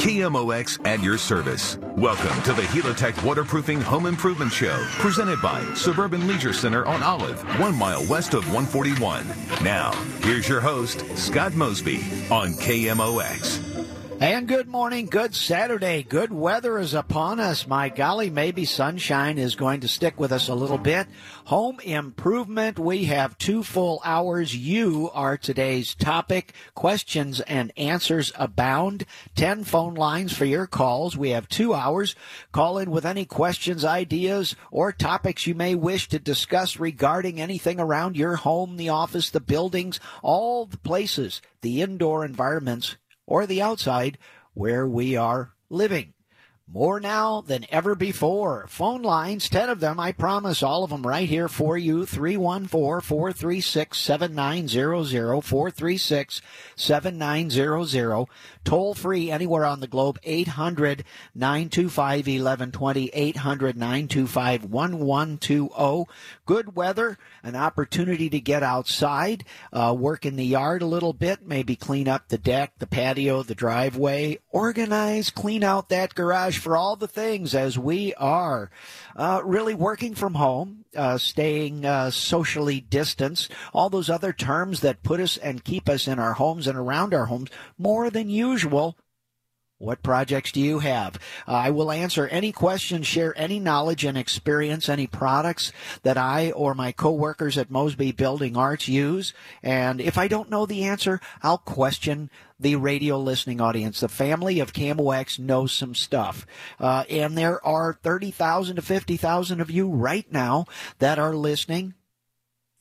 KMOX at your service. Welcome to the Helitech Waterproofing Home Improvement Show, presented by Suburban Leisure Center on Olive, one mile west of 141. Now, here's your host, Scott Mosby on KMOX. And good morning, good Saturday. Good weather is upon us. My golly, maybe sunshine is going to stick with us a little bit. Home improvement. We have two full hours. You are today's topic. Questions and answers abound. Ten phone lines for your calls. We have two hours. Call in with any questions, ideas, or topics you may wish to discuss regarding anything around your home, the office, the buildings, all the places, the indoor environments or the outside where we are living. More now than ever before. Phone lines, 10 of them, I promise, all of them right here for you. 314 436 7900, 436 7900. Toll free anywhere on the globe, 800 925 1120, 800 925 1120. Good weather, an opportunity to get outside, uh, work in the yard a little bit, maybe clean up the deck, the patio, the driveway, organize, clean out that garage for all the things as we are uh, really working from home, uh, staying uh, socially distanced, all those other terms that put us and keep us in our homes and around our homes more than usual. What projects do you have? Uh, I will answer any questions, share any knowledge and experience, any products that I or my coworkers at Mosby Building Arts use. And if I don't know the answer, I'll question the radio listening audience. The family of KMOX knows some stuff. Uh, and there are 30,000 to 50,000 of you right now that are listening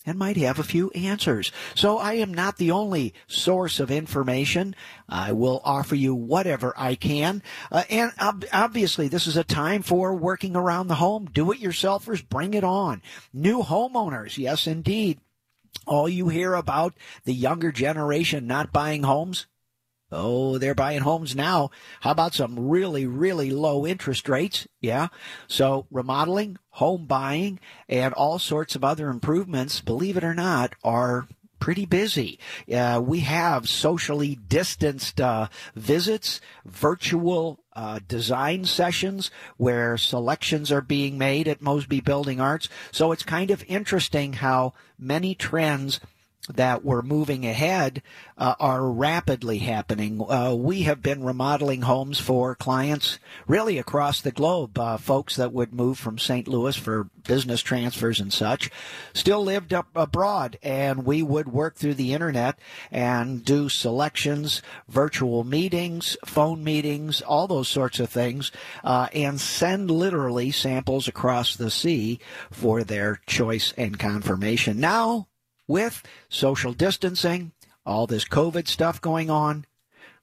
and might have a few answers. So I am not the only source of information. I will offer you whatever I can. Uh, and ob- obviously, this is a time for working around the home. Do it yourselfers, bring it on. New homeowners, yes, indeed. All you hear about the younger generation not buying homes, Oh, they're buying homes now. How about some really, really low interest rates? Yeah. So remodeling, home buying, and all sorts of other improvements, believe it or not, are pretty busy. Uh, we have socially distanced uh, visits, virtual uh, design sessions where selections are being made at Mosby Building Arts. So it's kind of interesting how many trends that were moving ahead uh, are rapidly happening. Uh, we have been remodeling homes for clients really across the globe. Uh, folks that would move from St. Louis for business transfers and such still lived up abroad, and we would work through the internet and do selections, virtual meetings, phone meetings, all those sorts of things, uh, and send literally samples across the sea for their choice and confirmation. Now with social distancing, all this COVID stuff going on,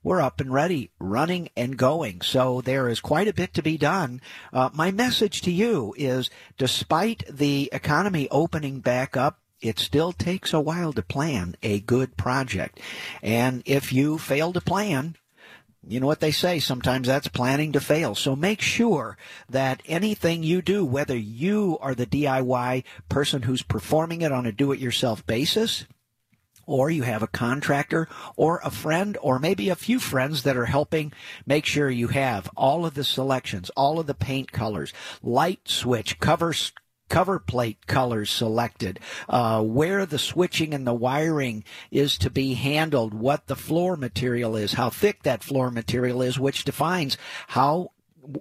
we're up and ready, running and going. So there is quite a bit to be done. Uh, my message to you is despite the economy opening back up, it still takes a while to plan a good project. And if you fail to plan, you know what they say, sometimes that's planning to fail. So make sure that anything you do, whether you are the DIY person who's performing it on a do-it-yourself basis, or you have a contractor or a friend or maybe a few friends that are helping make sure you have all of the selections, all of the paint colors, light switch, cover cover plate colors selected, uh, where the switching and the wiring is to be handled, what the floor material is, how thick that floor material is, which defines how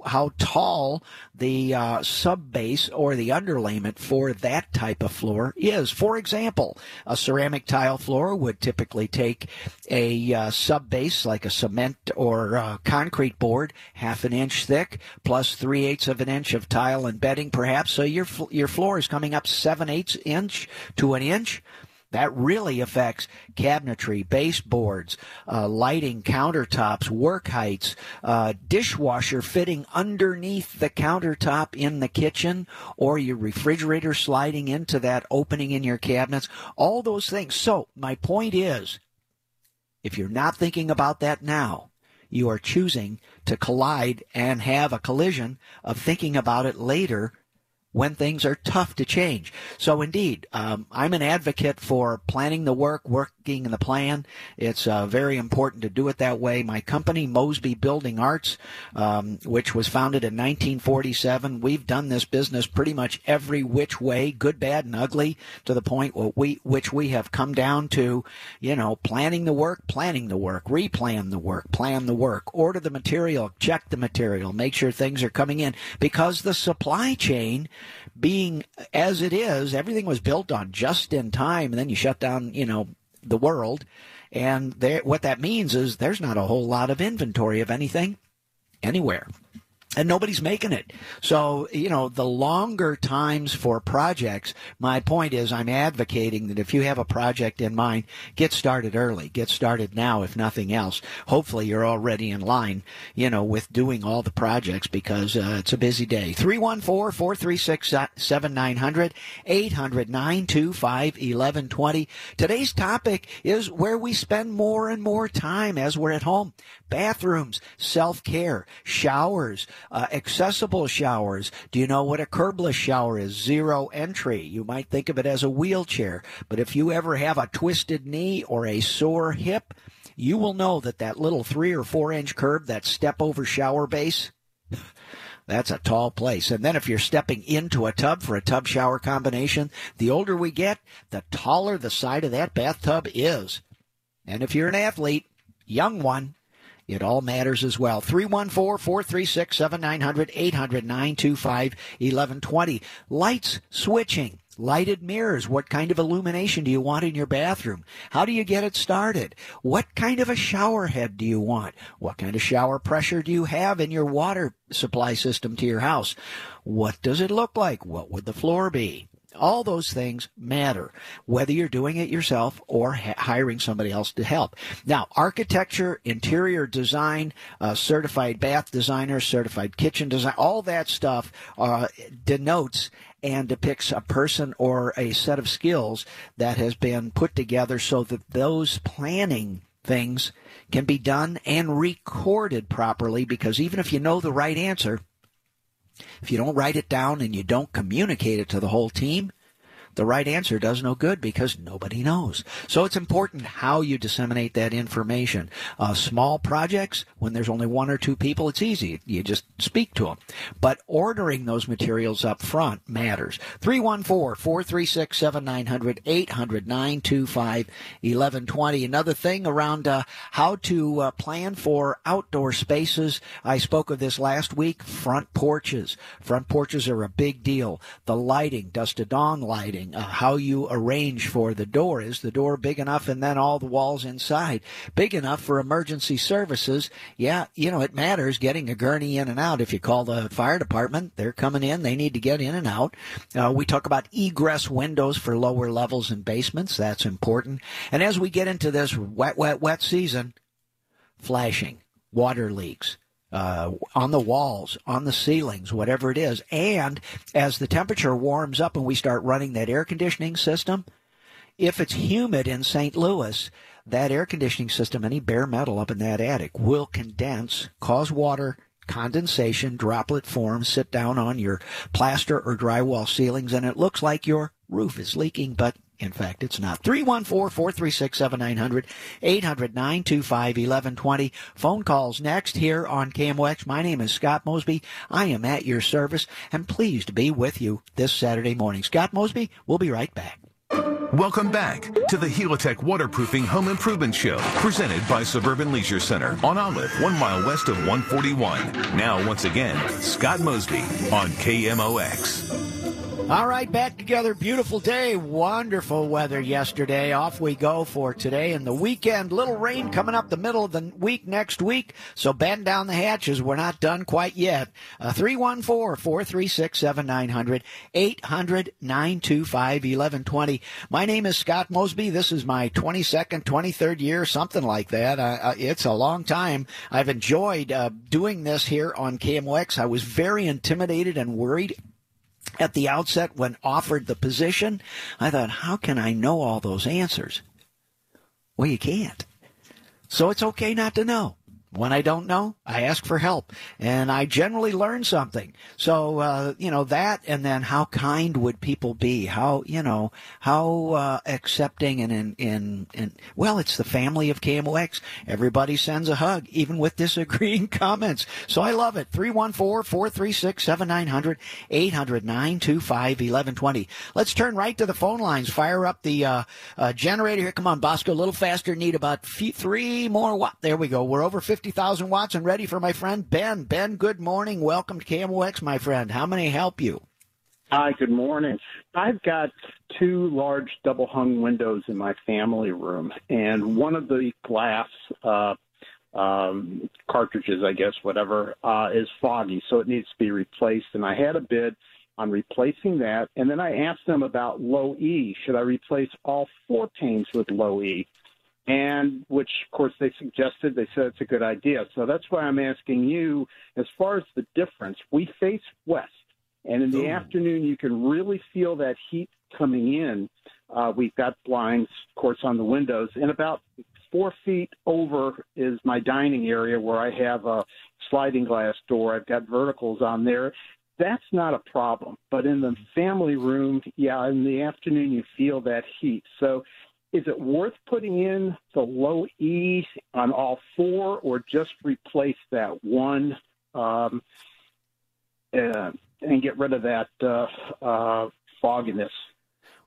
how tall the uh, sub base or the underlayment for that type of floor is. For example, a ceramic tile floor would typically take a uh, sub base like a cement or uh, concrete board, half an inch thick, plus three eighths of an inch of tile and bedding, perhaps. So your your floor is coming up seven eighths inch to an inch. That really affects cabinetry, baseboards, uh, lighting, countertops, work heights, uh, dishwasher fitting underneath the countertop in the kitchen, or your refrigerator sliding into that opening in your cabinets. All those things. So my point is, if you're not thinking about that now, you are choosing to collide and have a collision of thinking about it later when things are tough to change. So indeed, um, I'm an advocate for planning the work, work in the plan. It's uh, very important to do it that way. My company, Mosby Building Arts, um, which was founded in 1947, we've done this business pretty much every which way, good, bad, and ugly, to the point where we, which we have come down to, you know, planning the work, planning the work, replan the work, plan the work, order the material, check the material, make sure things are coming in, because the supply chain being as it is, everything was built on just in time, and then you shut down, you know, the world. And what that means is there's not a whole lot of inventory of anything anywhere and nobody's making it. So, you know, the longer times for projects, my point is I'm advocating that if you have a project in mind, get started early. Get started now, if nothing else. Hopefully you're already in line, you know, with doing all the projects because uh, it's a busy day. 314-436-7900, 800-925-1120. Today's topic is where we spend more and more time as we're at home. Bathrooms, self-care, showers, uh, accessible showers. Do you know what a curbless shower is? Zero entry. You might think of it as a wheelchair, but if you ever have a twisted knee or a sore hip, you will know that that little three or four inch curb, that step over shower base, that's a tall place. And then if you're stepping into a tub for a tub shower combination, the older we get, the taller the side of that bathtub is. And if you're an athlete, young one, it all matters as well. 314 436 7900 800 925 1120. Lights switching. Lighted mirrors. What kind of illumination do you want in your bathroom? How do you get it started? What kind of a shower head do you want? What kind of shower pressure do you have in your water supply system to your house? What does it look like? What would the floor be? All those things matter, whether you're doing it yourself or ha- hiring somebody else to help. Now, architecture, interior design, uh, certified bath designer, certified kitchen design, all that stuff uh, denotes and depicts a person or a set of skills that has been put together so that those planning things can be done and recorded properly because even if you know the right answer, if you don't write it down and you don't communicate it to the whole team, the right answer does no good because nobody knows. So it's important how you disseminate that information. Uh, small projects, when there's only one or two people, it's easy. You just speak to them. But ordering those materials up front matters. 314-436-7900, 800-925-1120. Another thing around uh, how to uh, plan for outdoor spaces. I spoke of this last week. Front porches. Front porches are a big deal. The lighting, dusk to dawn lighting, uh, how you arrange for the door. Is the door big enough and then all the walls inside big enough for emergency services? Yeah, you know, it matters getting a gurney in and out. If you call the fire department, they're coming in. They need to get in and out. Uh, we talk about egress windows for lower levels and basements. That's important. And as we get into this wet, wet, wet season, flashing, water leaks, uh, on the walls, on the ceilings, whatever it is. And as the temperature warms up and we start running that air conditioning system, if it's humid in St. Louis, that air conditioning system, any bare metal up in that attic, will condense, cause water condensation, droplet form, sit down on your plaster or drywall ceilings, and it looks like your roof is leaking, but in fact, it's not. 314-436-7900, 800-925-1120. Phone calls next here on KMOX. My name is Scott Mosby. I am at your service and pleased to be with you this Saturday morning. Scott Mosby, we'll be right back. Welcome back to the Helitech Waterproofing Home Improvement Show, presented by Suburban Leisure Center on Olive, one mile west of 141. Now, once again, Scott Mosby on KMOX. All right, back together. Beautiful day. Wonderful weather yesterday. Off we go for today and the weekend. Little rain coming up the middle of the week next week. So bend down the hatches. We're not done quite yet. Uh, 314 436 7900 800 925 1120. My name is Scott Mosby. This is my 22nd, 23rd year, something like that. Uh, uh, it's a long time. I've enjoyed uh, doing this here on KMOX. I was very intimidated and worried at the outset when offered the position, I thought, how can I know all those answers? Well, you can't. So it's okay not to know. When I don't know, I ask for help, and I generally learn something. So uh, you know that, and then how kind would people be? How you know how uh, accepting and in, in in well, it's the family of KMOX. Everybody sends a hug, even with disagreeing comments. So I love it. 314-436-7900, 800-925-1120. Let's turn right to the phone lines. Fire up the uh, uh generator here. Come on, Bosco, a little faster. Need about three more watt. There we go. We're over 50,000 watts and ready for my friend Ben. Ben, good morning. Welcome to KMOX, my friend. How many help you? Hi, good morning. I've got two large double hung windows in my family room, and one of the glass uh, um, cartridges, I guess, whatever, uh, is foggy, so it needs to be replaced. And I had a bid on replacing that, and then I asked them about low E. Should I replace all four panes with low E? And which of course they suggested they said it's a good idea. So that's why i'm asking you as far as the difference we face west and in the Ooh. afternoon you can really feel that heat coming in. Uh, we've got blinds of course on the windows and about four feet over is my dining area where i have a sliding glass door. I've got verticals on there. That's not a problem but in the family room yeah in the afternoon you feel that heat. So is it worth putting in the low E on all four, or just replace that one um, uh, and get rid of that uh, uh, fogginess?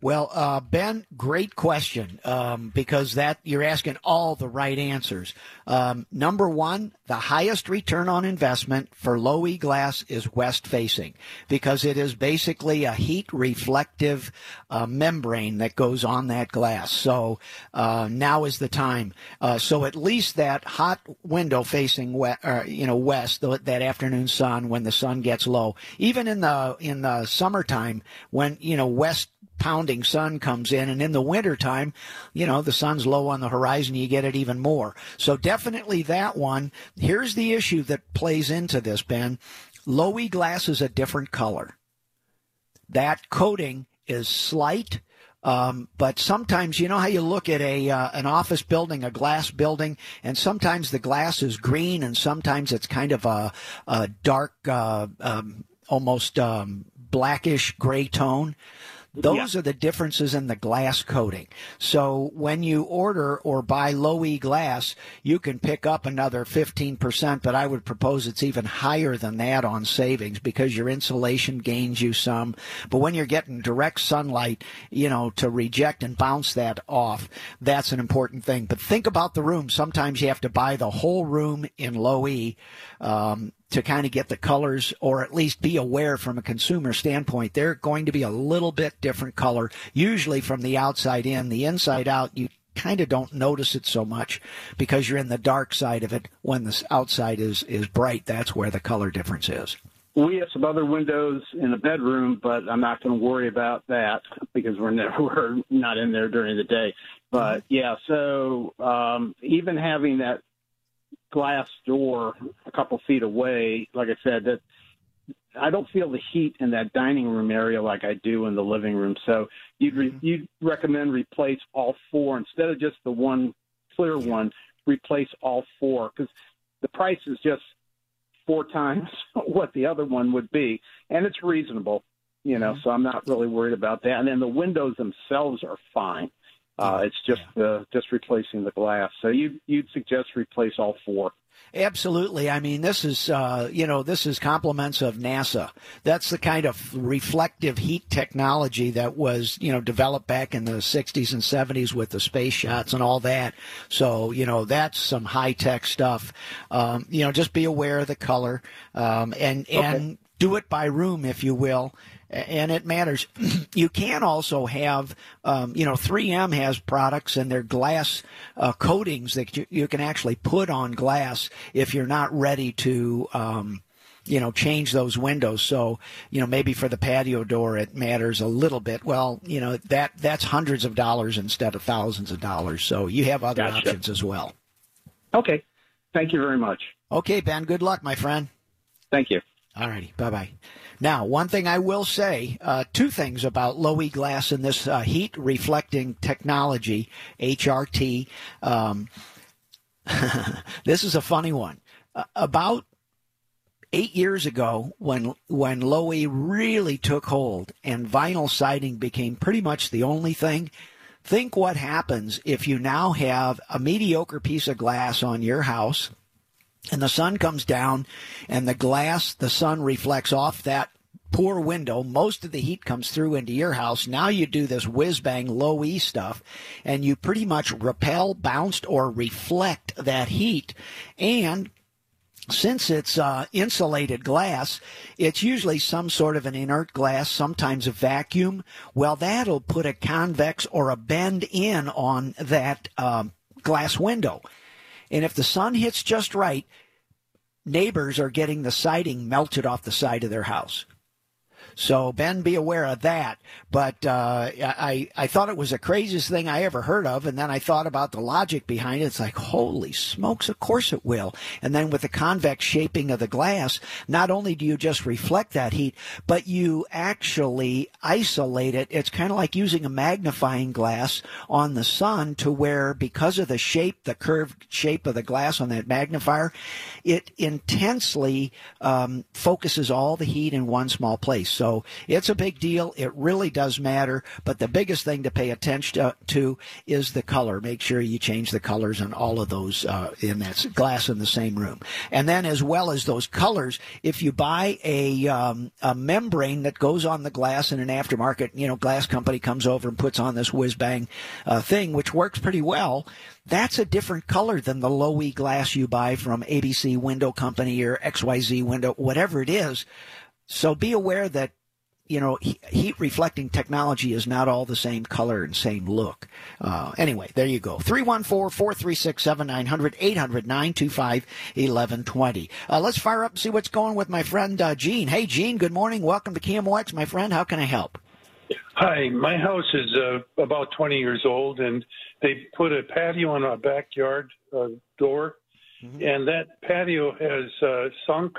Well, uh, Ben, great question um, because that you're asking all the right answers. Um, number one, the highest return on investment for low E glass is west facing because it is basically a heat reflective uh, membrane that goes on that glass. So uh, now is the time. Uh, so at least that hot window facing west, uh, you know west, that afternoon sun when the sun gets low, even in the in the summertime when you know west pounding sun comes in. And in the wintertime, you know, the sun's low on the horizon, you get it even more. So definitely that one. Here's the issue that plays into this, Ben. Low E glass is a different color. That coating is slight. Um, but sometimes you know how you look at a uh, an office building, a glass building, and sometimes the glass is green, and sometimes it's kind of a, a dark, uh, um, almost um, blackish gray tone. Those yeah. are the differences in the glass coating. So when you order or buy low E glass, you can pick up another 15%, but I would propose it's even higher than that on savings because your insulation gains you some. But when you're getting direct sunlight, you know, to reject and bounce that off, that's an important thing. But think about the room. Sometimes you have to buy the whole room in low E. Um, to kind of get the colors or at least be aware from a consumer standpoint, they're going to be a little bit different color, usually from the outside in. The inside out, you kind of don't notice it so much because you're in the dark side of it when the outside is, is bright. That's where the color difference is. We have some other windows in the bedroom, but I'm not going to worry about that because we're never we're not in there during the day. But yeah, so um, even having that glass door a couple feet away, like I said, that I don't feel the heat in that dining room area like I do in the living room. So you'd re- mm-hmm. you'd recommend replace all four instead of just the one clear one. Replace all four because the price is just four times what the other one would be, and it's reasonable. You know, mm-hmm. so I'm not really worried about that. And then the windows themselves are fine. Uh, it's just yeah. uh, just replacing the glass. So you you'd suggest replace all four. Absolutely. I mean, this is, uh, you know, this is compliments of NASA. That's the kind of reflective heat technology that was, you know, developed back in the 60s and 70s with the space shots and all that. So, you know, that's some high tech stuff. Um, you know, just be aware of the color um, and, okay. and do it by room, if you will and it matters. you can also have, um, you know, 3M has products and they're glass uh, coatings that you, you, can actually put on glass if you're not ready to. Um, you know, change those windows. So, you know, maybe for the patio door, it matters a little bit. Well, you know, that that's hundreds of dollars instead of thousands of dollars. So you have other gotcha. options as well. Okay. Thank you very much. Okay, Ben. Good luck, my friend. Thank you. All righty. Bye bye. Now, one thing I will say, uh, two things about low E glass and this uh, heat reflecting technology, HRT. Um, this is a funny one. Uh, about eight years ago, when when Low-E really took hold and vinyl siding became pretty much the only thing, think what happens if you now have a mediocre piece of glass on your house and the sun comes down and the glass, the sun reflects off that poor window. Most of the heat comes through into your house. Now you do this whiz bang Low-E stuff and you pretty much repel, bounced, or reflect that heat. And since it's uh, insulated glass, it's usually some sort of an inert glass, sometimes a vacuum. Well, that'll put a convex or a bend in on that um, glass window. And if the sun hits just right, neighbors are getting the siding melted off the side of their house. So Ben, be aware of that. But uh, I I thought it was the craziest thing I ever heard of, and then I thought about the logic behind it. It's like holy smokes, of course it will. And then with the convex shaping of the glass, not only do you just reflect that heat, but you actually isolate it. It's kind of like using a magnifying glass on the sun to where because of the shape, the curved shape of the glass on that magnifier, it intensely um, focuses all the heat in one small place. So it's a big deal. It really does matter. But the biggest thing to pay attention to is the color. Make sure you change the colors on all of those uh, in that glass in the same room. And then as well as those colors, if you buy a, um, a membrane that goes on the glass in an aftermarket, you know, glass company comes over and puts on this whiz bang uh, thing, which works pretty well that's a different color than the Low-E glass you buy from ABC Window Company or XYZ Window, whatever it is. So be aware that you know, heat reflecting technology is not all the same color and same look. Uh, anyway, there you go. 314 436 7900 800 925 1120. Uh, let's fire up and see what's going with my friend uh, Gene. Hey, Gene, good morning. Welcome to KMOX, my friend. How can I help? Hi, my house is uh, about 20 years old, and they put a patio on our backyard uh, door, mm-hmm. and that patio has uh, sunk.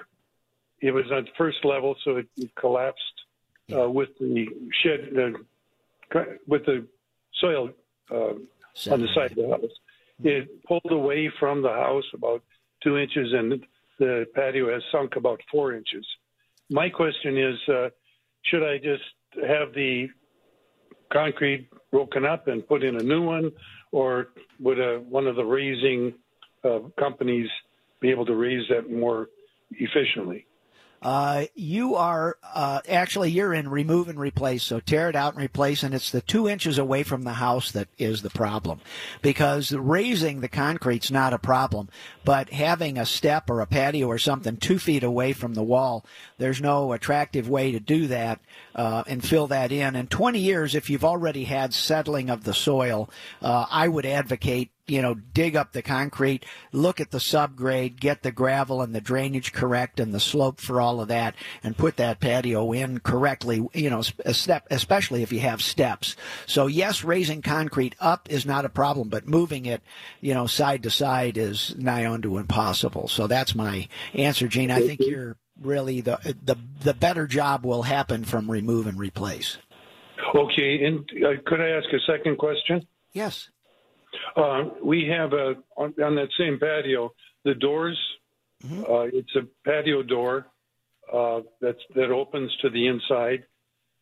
It was on the first level, so it, it uh, with the shed, uh, with the soil uh, on the side of the house. It pulled away from the house about two inches, and the patio has sunk about four inches. My question is, uh, should I just have the concrete broken up and put in a new one, or would a, one of the raising uh, companies be able to raise that more efficiently? Uh, you are uh, actually you're in remove and replace. So tear it out and replace, and it's the two inches away from the house that is the problem, because raising the concrete's not a problem, but having a step or a patio or something two feet away from the wall, there's no attractive way to do that uh, and fill that in. In 20 years, if you've already had settling of the soil, uh, I would advocate you know, dig up the concrete, look at the subgrade, get the gravel and the drainage correct and the slope for all of that, and put that patio in correctly, you know, a step, especially if you have steps. So yes, raising concrete up is not a problem, but moving it, you know, side to side is nigh on to impossible. So that's my answer, Gene. I think you're really the, the, the better job will happen from remove and replace. Okay. And uh, could I ask a second question? Yes. Uh, we have a on, on, that same patio the doors. Mm-hmm. Uh, it's a patio door uh, that's that opens to the inside,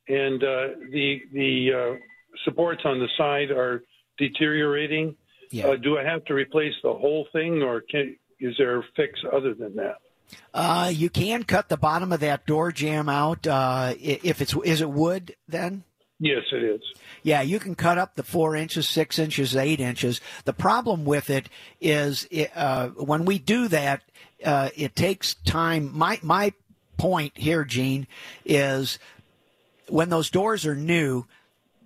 and uh, the the uh, supports on the side are deteriorating. Yeah. Uh, do I have to replace the whole thing, or can, is there a fix other than that? Uh, you can cut the bottom of that door jamb out. Uh, if it's is it wood then? Yes, it is. Yeah, you can cut up the four inches, six inches, eight inches. The problem with it is uh, when we do that, uh, it takes time. My my point here, Gene, is when those doors are new,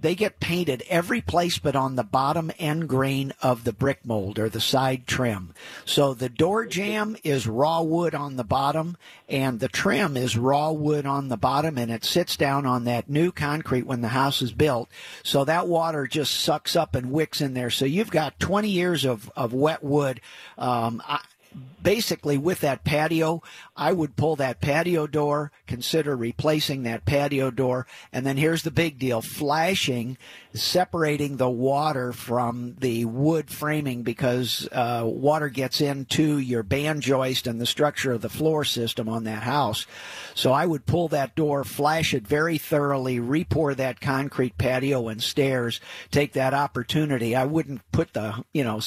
they get painted every place but on the bottom end grain of the brick mold or the side trim. So the door jamb is raw wood on the bottom and the trim is raw wood on the bottom and it sits down on that new concrete when the house is built. So that water just sucks up and wicks in there. So you've got 20 years of, of wet wood. Um, I, basically with that patio, I would pull that patio door, consider replacing that patio door, and then here's the big deal, flashing separating the water from the wood framing because uh, water gets into your band joist and the structure of the floor system on that house. So I would pull that door, flash it very thoroughly, repour that concrete patio and stairs, take that opportunity. I wouldn't put the, you know,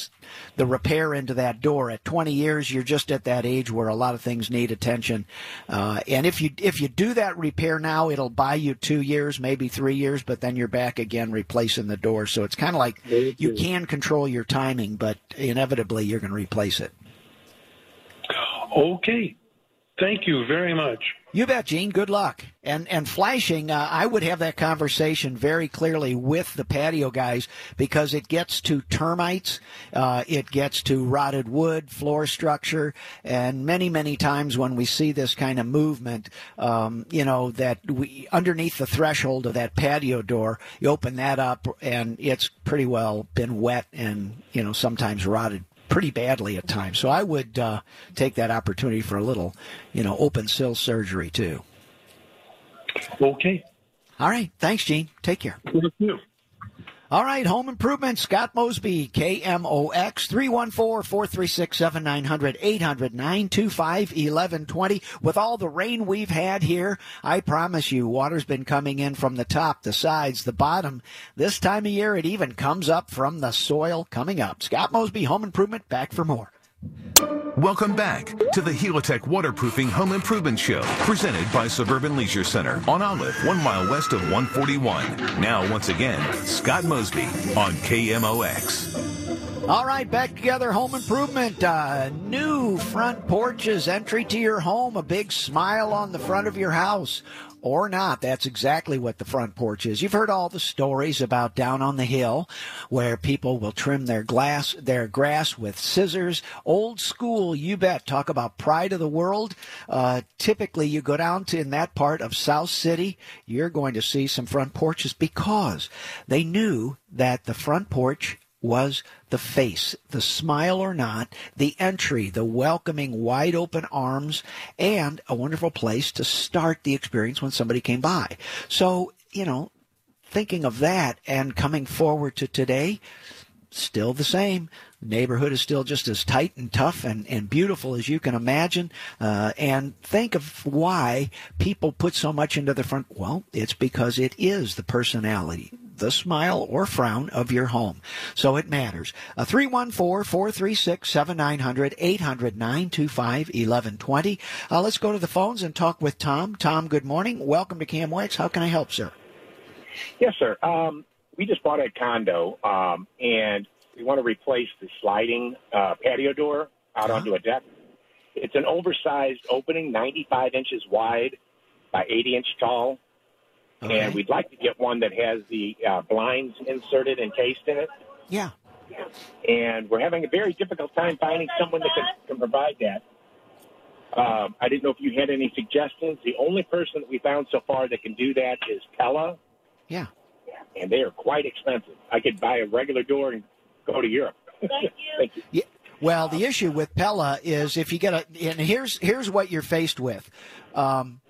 the repair into that door. At 20 years, you're just at that age where a lot of things need attention. Uh, and if you if you do that repair now, it'll buy you two years, maybe three years, but then you're back again replacing the door. So it's kind of like you can control your timing, but inevitably you're going to replace it. Okay. Thank you very much. You bet, Gene. Good luck. And and flashing, uh, I would have that conversation very clearly with the patio guys because it gets to termites, uh, it gets to rotted wood, floor structure, and many many times when we see this kind of movement, um, you know that we underneath the threshold of that patio door, you open that up and it's pretty well been wet and you know sometimes rotted pretty badly at times. So I would uh, take that opportunity for a little, you know, open sill surgery too. Okay. All right. Thanks, Gene. Take care. Thank you. All right, home improvement, Scott Mosby, KMOX, 314-436-7900, 800-925-1120. With all the rain we've had here, I promise you, water's been coming in from the top, the sides, the bottom. This time of year, it even comes up from the soil coming up. Scott Mosby, Home Improvement, back for more. Welcome back to the Helitech Waterproofing Home Improvement Show, presented by Suburban Leisure Center on Olive, one mile west of 141. Now, once again, Scott Mosby on KMOX. All right, back together. Home improvement. Uh, new front porches, entry to your home, a big smile on the front of your house or not. That's exactly what the front porch is. You've heard all the stories about down on the hill where people will trim their glass, their grass with scissors. Old school, you bet. Talk about pride of the world. Uh, typically, you go down to in that part of South City, you're going to see some front porches because they knew that the front porch was the face, the smile or not, the entry, the welcoming, wide open arms, and a wonderful place to start the experience when somebody came by. So, you know, thinking of that and coming forward to today, still the same. Neighborhood is still just as tight and tough and, and beautiful as you can imagine. Uh, and think of why people put so much into the front. Well, it's because it is the personality the smile or frown of your home. So it matters. Uh, 314-436-7900, 800-925-1120. Uh, let's go to the phones and talk with Tom. Tom, good morning. Welcome to KMOX. How can I help, sir? Yes, sir. Um, we just bought a condo, um, and we want to replace the sliding uh, patio door out uh-huh. onto a deck. It's an oversized opening, 95 inches wide by 80 inch tall. Okay. And we'd like to get one that has the uh, blinds inserted encased in it. Yeah. And we're having a very difficult time finding someone that can, can provide that. Um, I didn't know if you had any suggestions. The only person that we found so far that can do that is Pella. Yeah. And they are quite expensive. I could buy a regular door and go to Europe. Thank you. Thank you. Yeah. Well, the issue with Pella is if you get a, and here's here's what you're faced with. Um,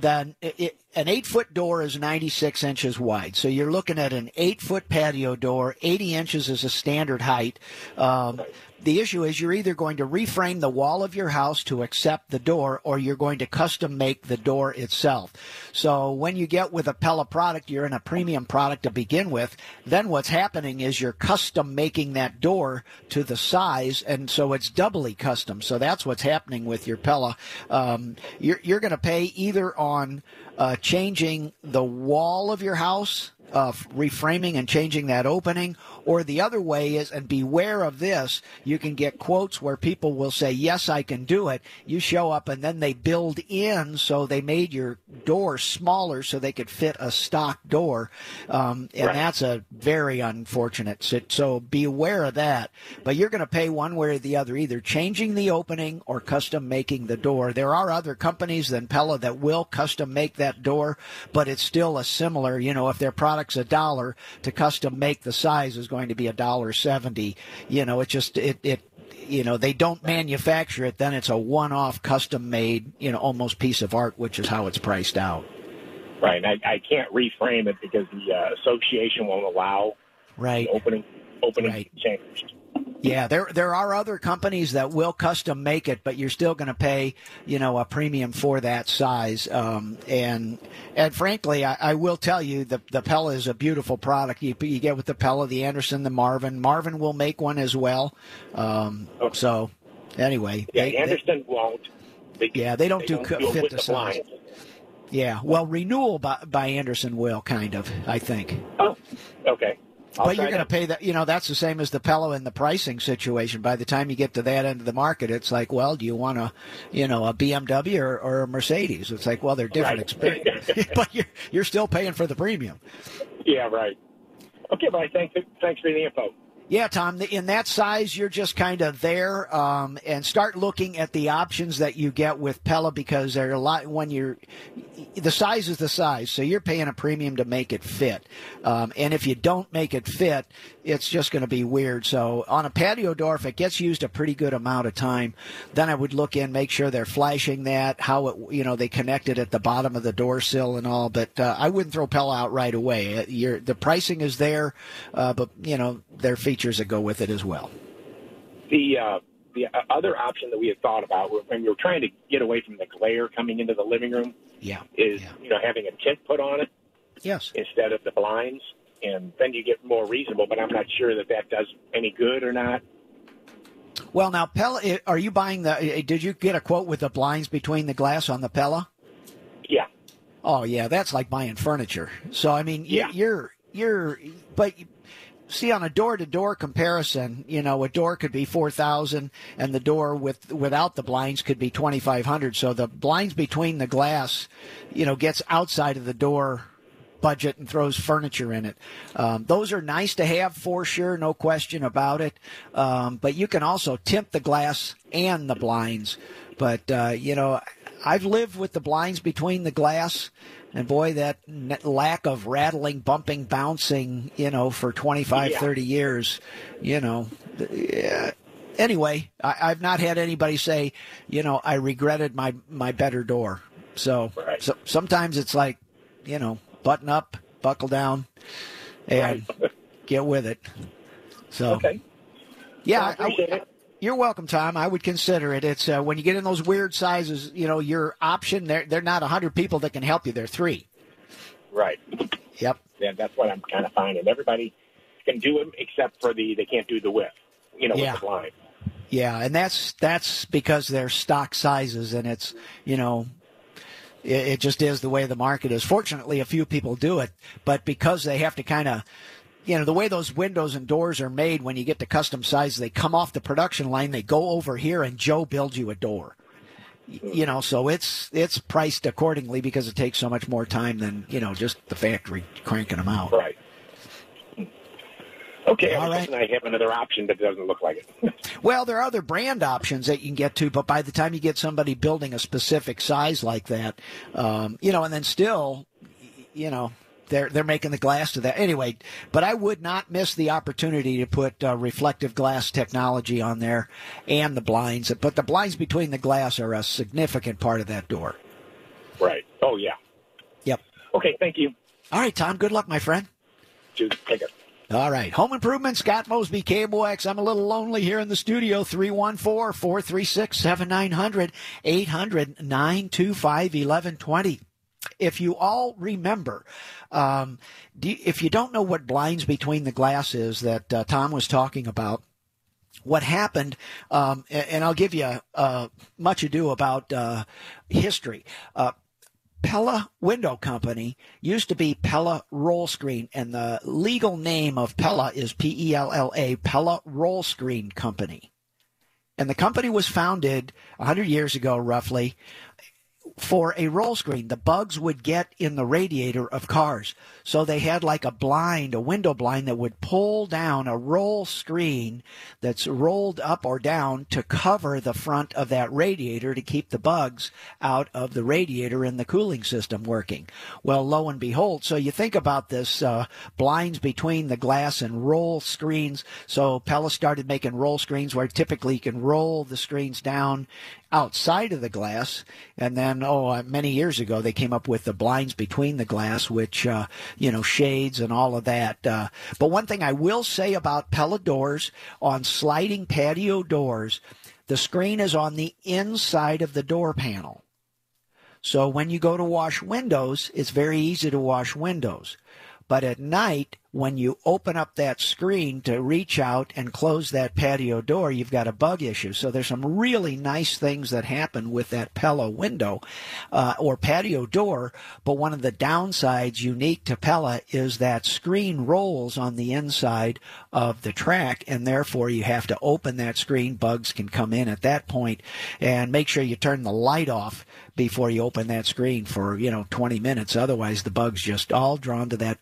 then it, an eight foot door is 96 inches wide. So you're looking at an eight foot patio door. 80 inches is a standard height. Um, the issue is you're either going to reframe the wall of your house to accept the door or you're going to custom make the door itself. So when you get with a Pella product, you're in a premium product to begin with. Then what's happening is you're custom making that door to the size. And so it's doubly custom. So that's what's happening with your Pella. Um, you're, you're going to pay either on uh, changing the wall of your house uh, reframing and changing that opening. Or the other way is, and beware of this, you can get quotes where people will say, yes, I can do it. You show up and then they build in, so they made your door smaller so they could fit a stock door. Um, and right. that's a very unfortunate. Sit. So, so beware of that. But you're going to pay one way or the other, either changing the opening or custom making the door. There are other companies than Pella that will custom make that door, but it's still a similar, you know, if their product's a dollar to custom make the size is going to be a dollar seventy. You know, it just it it you know they don't manufacture it then it's a one-off custom made you know almost piece of art which is how it's priced out Right, I, I can't reframe it because the uh, association won't allow Right. opening opening Right. changed. Yeah, there there are other companies that will custom make it, but you're still going to pay, you know, a premium for that size. Um, and and frankly, I, I will tell you, the the Pella is a beautiful product. You you get with the Pella, the Andersen, the Marvin. Marvin will make one as well. Um, Okay. so anyway, Yeah, they- they- Andersen won't. They, Yeah, they don't do co- it fit the the size. yeah. Well, renewal by, by Andersen will kind of, I think. Oh, okay. I'll but you're going to pay that. You know, that's the same as the Pella in the pricing situation. By the time you get to that end of the market, it's like, well, do you want a, you know, a BMW or, or a Mercedes? It's like, well, they're different Right. experiences, but you're you're still paying for the premium. Yeah, right. Okay, bye. Thanks. Thanks for the info. Yeah, Tom. In that size, you're just kind of there, um, and start looking at the options that you get with Pella because there are a lot when you're. The size is the size, so you're paying a premium to make it fit. Um, and if you don't make it fit, it's just going to be weird. So on a patio door, if it gets used a pretty good amount of time, then I would look in, make sure they're flashing that, how it, you know, they connect it at the bottom of the door sill and all. But uh, I wouldn't throw Pella out right away. Uh, You're, the pricing is there, uh, but you know, there are features that go with it as well. The uh, the uh, other option that we had thought about when we were trying to get away from the glare coming into the living room Yeah. is Yeah. you know having a tint put on it Yes. instead of the blinds, and then you get more reasonable. But I'm not sure that that does any good or not. Well, now Pella, are you buying the? Did you get a quote with the blinds between the glass on the Pella? Yeah, Oh yeah, that's like buying furniture. So I mean, Yeah. you're you're, but see on a door to door comparison, you know, a door could be four thousand, and the door with without the blinds could be twenty five hundred. So the blinds between the glass, you know, gets outside of the door budget and throws furniture in it. Um, those are nice to have for sure, no question about it. Um, but you can also tint the glass and the blinds. But uh, you know, I've lived with the blinds between the glass. And boy, that lack of rattling, bumping, bouncing, you know, for 25, Yeah. 30 years, you know. Yeah. Anyway, I, I've not had anybody say, you know, I regretted my, my better door. So, Right. so sometimes it's like, you know, button up, buckle down, and get with it. So, okay. yeah, I I- it. you're welcome, Tom. I would consider it. It's uh, when you get in those weird sizes, you know, your option. They're they're not hundred people that can help you. They're three. Right. Yep. Yeah, that's what I'm kind of finding. Everybody can do them except for the they can't do the width. You know, Yeah. with the blind. Yeah, and that's that's because they're stock sizes, and it's you know, it, it just is the way the market is. Fortunately, a few people do it, but because they have to kind of, you know, the way those windows and doors are made, when you get to custom size, they come off the production line, they go over here, and Joe builds you a door. You know, so it's it's priced accordingly because it takes so much more time than you know just the factory cranking them out. Right. Okay, All right. I have another option, but it doesn't look like it. Well, there are other brand options that you can get to, but by the time you get somebody building a specific size like that, um, you know, and then still, you know, they're they're making the glass to that anyway. But I would not miss the opportunity to put uh, reflective glass technology on there and the blinds. But the blinds between the glass are a significant part of that door. right. Oh yeah. Yep. Okay, thank you. All right, Tom. Good luck, my friend. Just take it. All right. Home Improvement, Scott Mosby, KMOX. I'm a little lonely here in the studio. 314 436 7900 800 925 1120. If you all remember, um, do if you don't know what blinds between the glass is that uh, Tom was talking about, what happened, um, and I'll give you uh, much ado about uh, history. Pella Window Company used to be Pella Roll Screen, and the legal name of Pella is P E L L A, Pella Roll Screen Company. And the company was founded 100 years ago, roughly, for a roll screen. The bugs would get in the radiator of cars. So they had like a blind, a window blind that would pull down a roll screen that's rolled up or down to cover the front of that radiator to keep the bugs out of the radiator and the cooling system working. Well, lo and behold, so you think about this uh, blinds between the glass and roll screens. So Pella started making roll screens where typically you can roll the screens down outside of the glass. And then, oh, uh, many years ago, they came up with the blinds between the glass, which, uh, you know, shades and all of that. Uh, but one thing I will say about Pella doors on sliding patio doors, the screen is on the inside of the door panel. So when you go to wash windows, it's very easy to wash windows. But at night, when you open up that screen to reach out and close that patio door, you've got a bug issue. So there's some really nice things that happen with that Pella window uh, or patio door. But one of the downsides unique to Pella is that screen rolls on the inside of the track, and therefore you have to open that screen. Bugs can come in at that point, and make sure you turn the light off before you open that screen for you know 20 minutes. Otherwise, the bugs just all drawn to that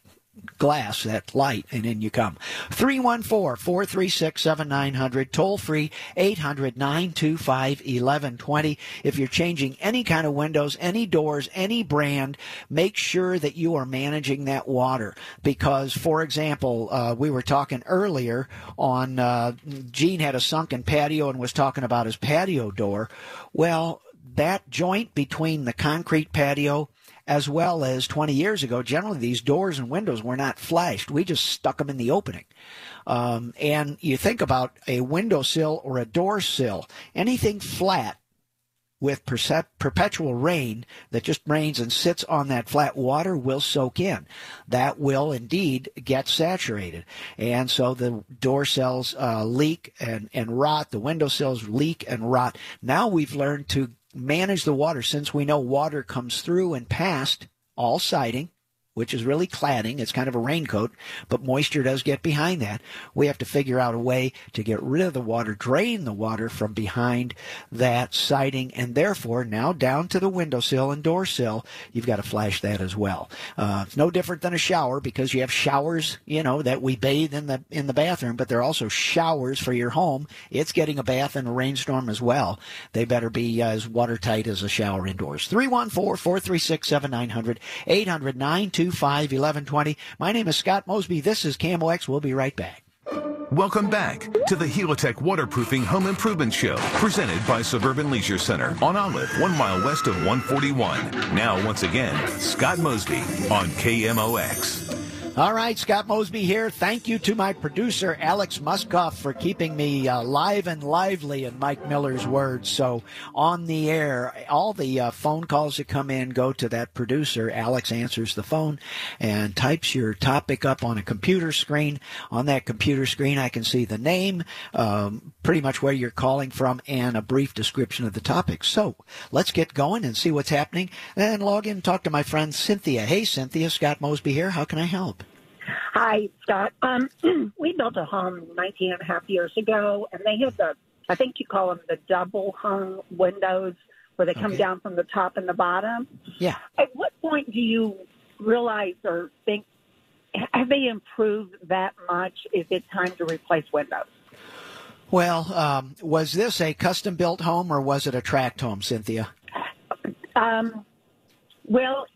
glass, that light, and in you come. 314 436 7900, toll free 800 925 1120. If you're changing any kind of windows, any doors, any brand, make sure that you are managing that water. Because, for example, uh, we were talking earlier on, uh, Gene had a sunken patio and was talking about his patio door. Well, that joint between the concrete patio as well as 20 years ago, generally these doors and windows were not flashed. We just stuck them in the opening. Um, and you think about a windowsill or a door sill, anything flat with perpetual rain that just rains and sits on that flat water will soak in. That will indeed get saturated. And so the door cells uh, leak and, and rot. The window sills leak and rot. Now we've learned to manage the water. Since we know water comes through and past all siding which is really cladding. It's kind of a raincoat, but moisture does get behind that. We have to figure out a way to get rid of the water, drain the water from behind that siding, and therefore now down to the windowsill and door sill, you've got to flash that as well. Uh, it's no different than a shower because you have showers, you know, that we bathe in the in the bathroom, but they're also showers for your home. It's getting a bath in a rainstorm as well. They better be uh, as watertight as a shower indoors. 314 436 7900 800 825 1120. My name is Scott Mosby. This is KMOX. We'll be right back. Welcome back to the Helitech Waterproofing Home Improvement Show, presented by Suburban Leisure Center on Olive, one mile west of 141. Now, once again, Scott Mosby on KMOX. All right, Scott Mosby here. Thank you to my producer, Alex Muskoff, for keeping me uh, live and lively in Mike Miller's words. So on the air, all the uh, phone calls that come in go to that producer. Alex answers the phone and types your topic up on a computer screen. On that computer screen, I can see the name, um, pretty much where you're calling from, and a brief description of the topic. So let's get going and see what's happening and log in and talk to my friend Cynthia. Hey, Cynthia, Scott Mosby here. How can I help? Hi, Scott. Um, we built a home 19 and a half years ago, and they have the, I think you call them the double hung windows where they come okay. down from the top and the bottom. Yeah. At what point do you realize or think, have they improved that much? Is it time to replace windows? Well, um, was this a custom built home or was it a tract home, Cynthia? Um, well,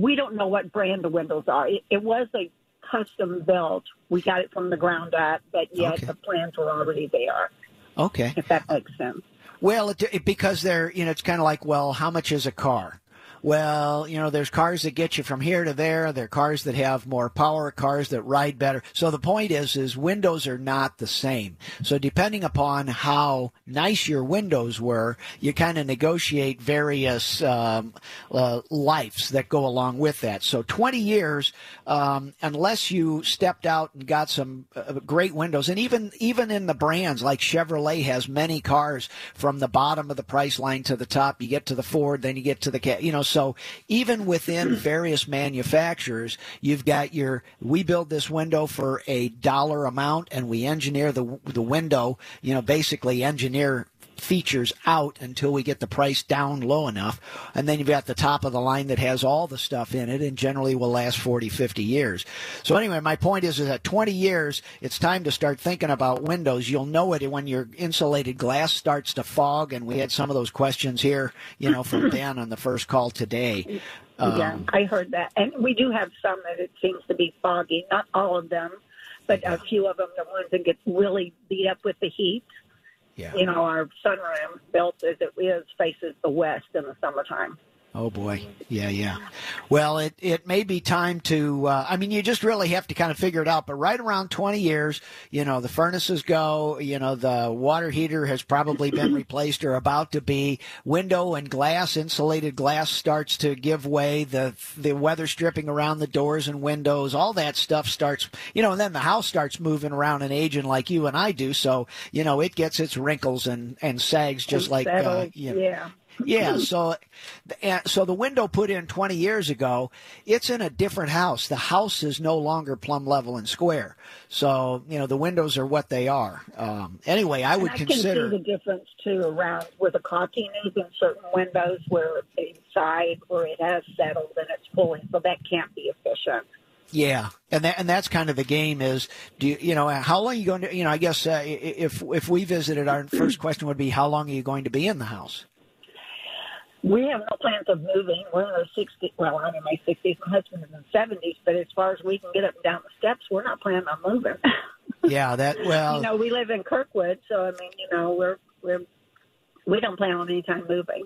we don't know what brand the windows are. It, it was a custom built. We got it from the ground up, but yet okay. the plans were already there. Okay. If that makes sense. Well, it, it, because they're, you know, it's kind of like, well, how much is a car? Well, you know, there's cars that get you from here to there. There are cars that have more power, cars that ride better. So the point is, is windows are not the same. So depending upon how nice your windows were, you kind of negotiate various um, uh, lives that go along with that. So 20 years, um, unless you stepped out and got some uh, great windows, and even even in the brands like Chevrolet has many cars from the bottom of the price line to the top. You get to the Ford, then you get to the you know so even within various manufacturers, you've got your we build this window for a dollar amount and we engineer the the window, you know, basically engineer features out until we get the price down low enough. And then you've got the top of the line that has all the stuff in it and generally will last 40, 50 years. So anyway, my point is, is that 20 years, it's time to start thinking about windows. You'll know it when your insulated glass starts to fog. And we had some of those questions here, you know, from Ben on the first call today. yeah, um, I heard that. And we do have some that it seems to be foggy, not all of them, but a few of them, the ones that get really beat up with the heat yeah. you know, our sunroom built as it is faces the west in the summertime. Oh boy, yeah, yeah. Well, it it may be time to. Uh, I mean, you just really have to kind of figure it out. But right around twenty years, you know, the furnaces go. You know, the water heater has probably been replaced or about to be. Window and glass, insulated glass, starts to give way. The the weather stripping around the doors and windows, all that stuff starts. You know, and then the house starts moving around and aging like you and I do. So you know, it gets its wrinkles and and sags just and like uh, you know, yeah yeah, so so the window put in 20 years ago, it's in a different house. The house is no longer plumb level and square. So you know the windows are what they are. Um, anyway, I would I consider can see the difference too around where the caulking is in certain windows where it's inside where it has settled and it's pulling, so that can't be efficient. Yeah, and that and that's kind of the game. Is do you, you know how long are you going to? You know, I guess uh, if if we visited, our first question would be how long are you going to be in the house? We have no plans of moving. We're in our 60s. Well, I'm in my 60s. My husband is in 70s. But as far as we can get up and down the steps, we're not planning on moving. yeah, that well. you know, we live in Kirkwood, so I mean, you know, we're we're we don't plan on any time moving.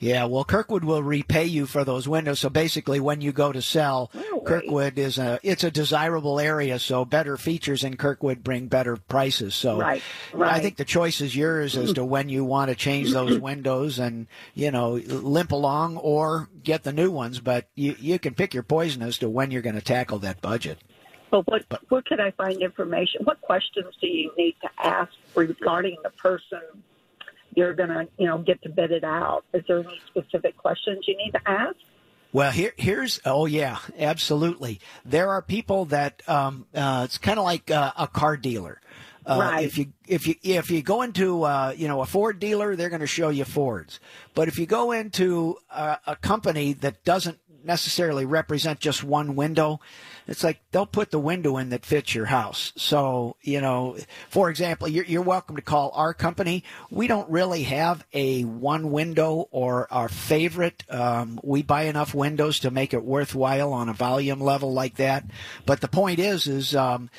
Yeah, well, Kirkwood will repay you for those windows. So basically, when you go to sell, oh, Kirkwood is a it's a desirable area. So better features in Kirkwood bring better prices. So right, right. I think the choice is yours as to when you want to change those windows and you know limp along or get the new ones. But you you can pick your poison as to when you're going to tackle that budget. But what but, where can I find information? What questions do you need to ask regarding the person you're going to, you know, get to bid it out. Is there any specific questions you need to ask? Well, here, here's oh yeah, absolutely. There are people that um, uh, it's kind of like uh, a car dealer. Uh, right. If you if you if you go into uh, you know a Ford dealer, they're going to show you Fords. But if you go into a, a company that doesn't necessarily represent just one window, it's like they'll put the window in that fits your house. So, you know, for example, you're, you're welcome to call our company. We don't really have a one window or our favorite. Um, we buy enough windows to make it worthwhile on a volume level like that. But the point is, is um,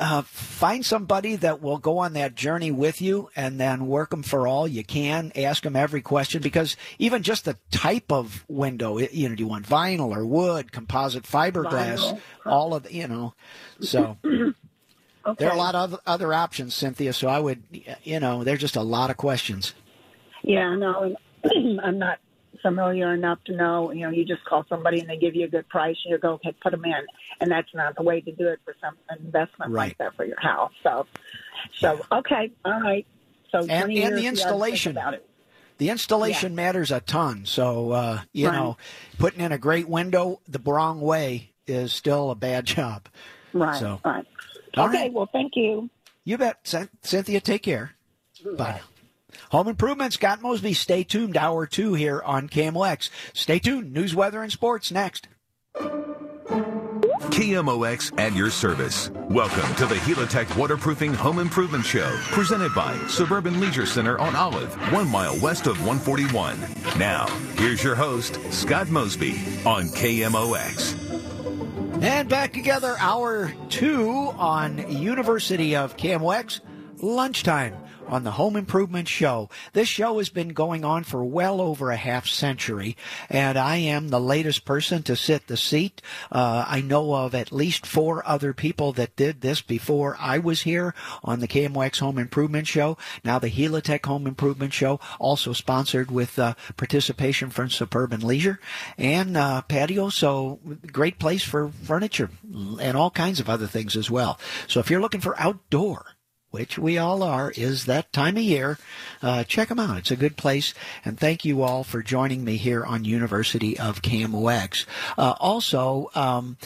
uh, find somebody that will go on that journey with you and then work them for all you can. Ask them every question because even just the type of window, you know, do you want vinyl or wood, composite fiberglass, vinyl. all of the, you know, so. Okay. There are a lot of other options, Cynthia. So I would, you know, there's just a lot of questions. Yeah, no, I'm not familiar enough to know, you know, you just call somebody and they give you a good price and you go, okay, put them in. And that's not the way to do it for some investment right. like that for your house. So, so okay, all right. So and, and years, the installation. About it. The installation yeah. matters a ton. So, uh, you right. know, putting in a great window the wrong way is still a bad job. Right. So, right. All okay. right. Well, thank you. You bet. Cynthia, take care. Bye. Home Improvement, Scott Mosby. Stay tuned. Hour two here on KMOX. Stay tuned. News, weather, and sports next. KMOX at your service. Welcome to the Helitech Waterproofing Home Improvement Show, presented by Suburban Leisure Center on Olive, one mile west of 141. Now, here's your host, Scott Mosby, on KMOX. And back together, hour two on University of KMOX, lunchtime on the Home Improvement Show. This show has been going on for well over a half century, and I am the latest person to sit the seat. Uh, I know of at least four other people that did this before I was here on the KMOX Home Improvement Show. Now the Helitech Home Improvement Show, also sponsored with uh, participation from Suburban Leisure and uh, Patio. So great place for furniture and all kinds of other things as well. So if you're looking for outdoor which we all are, is that time of year. Uh, check them out. It's a good place. And thank you all for joining me here on University of KMOX. Uh, also, um,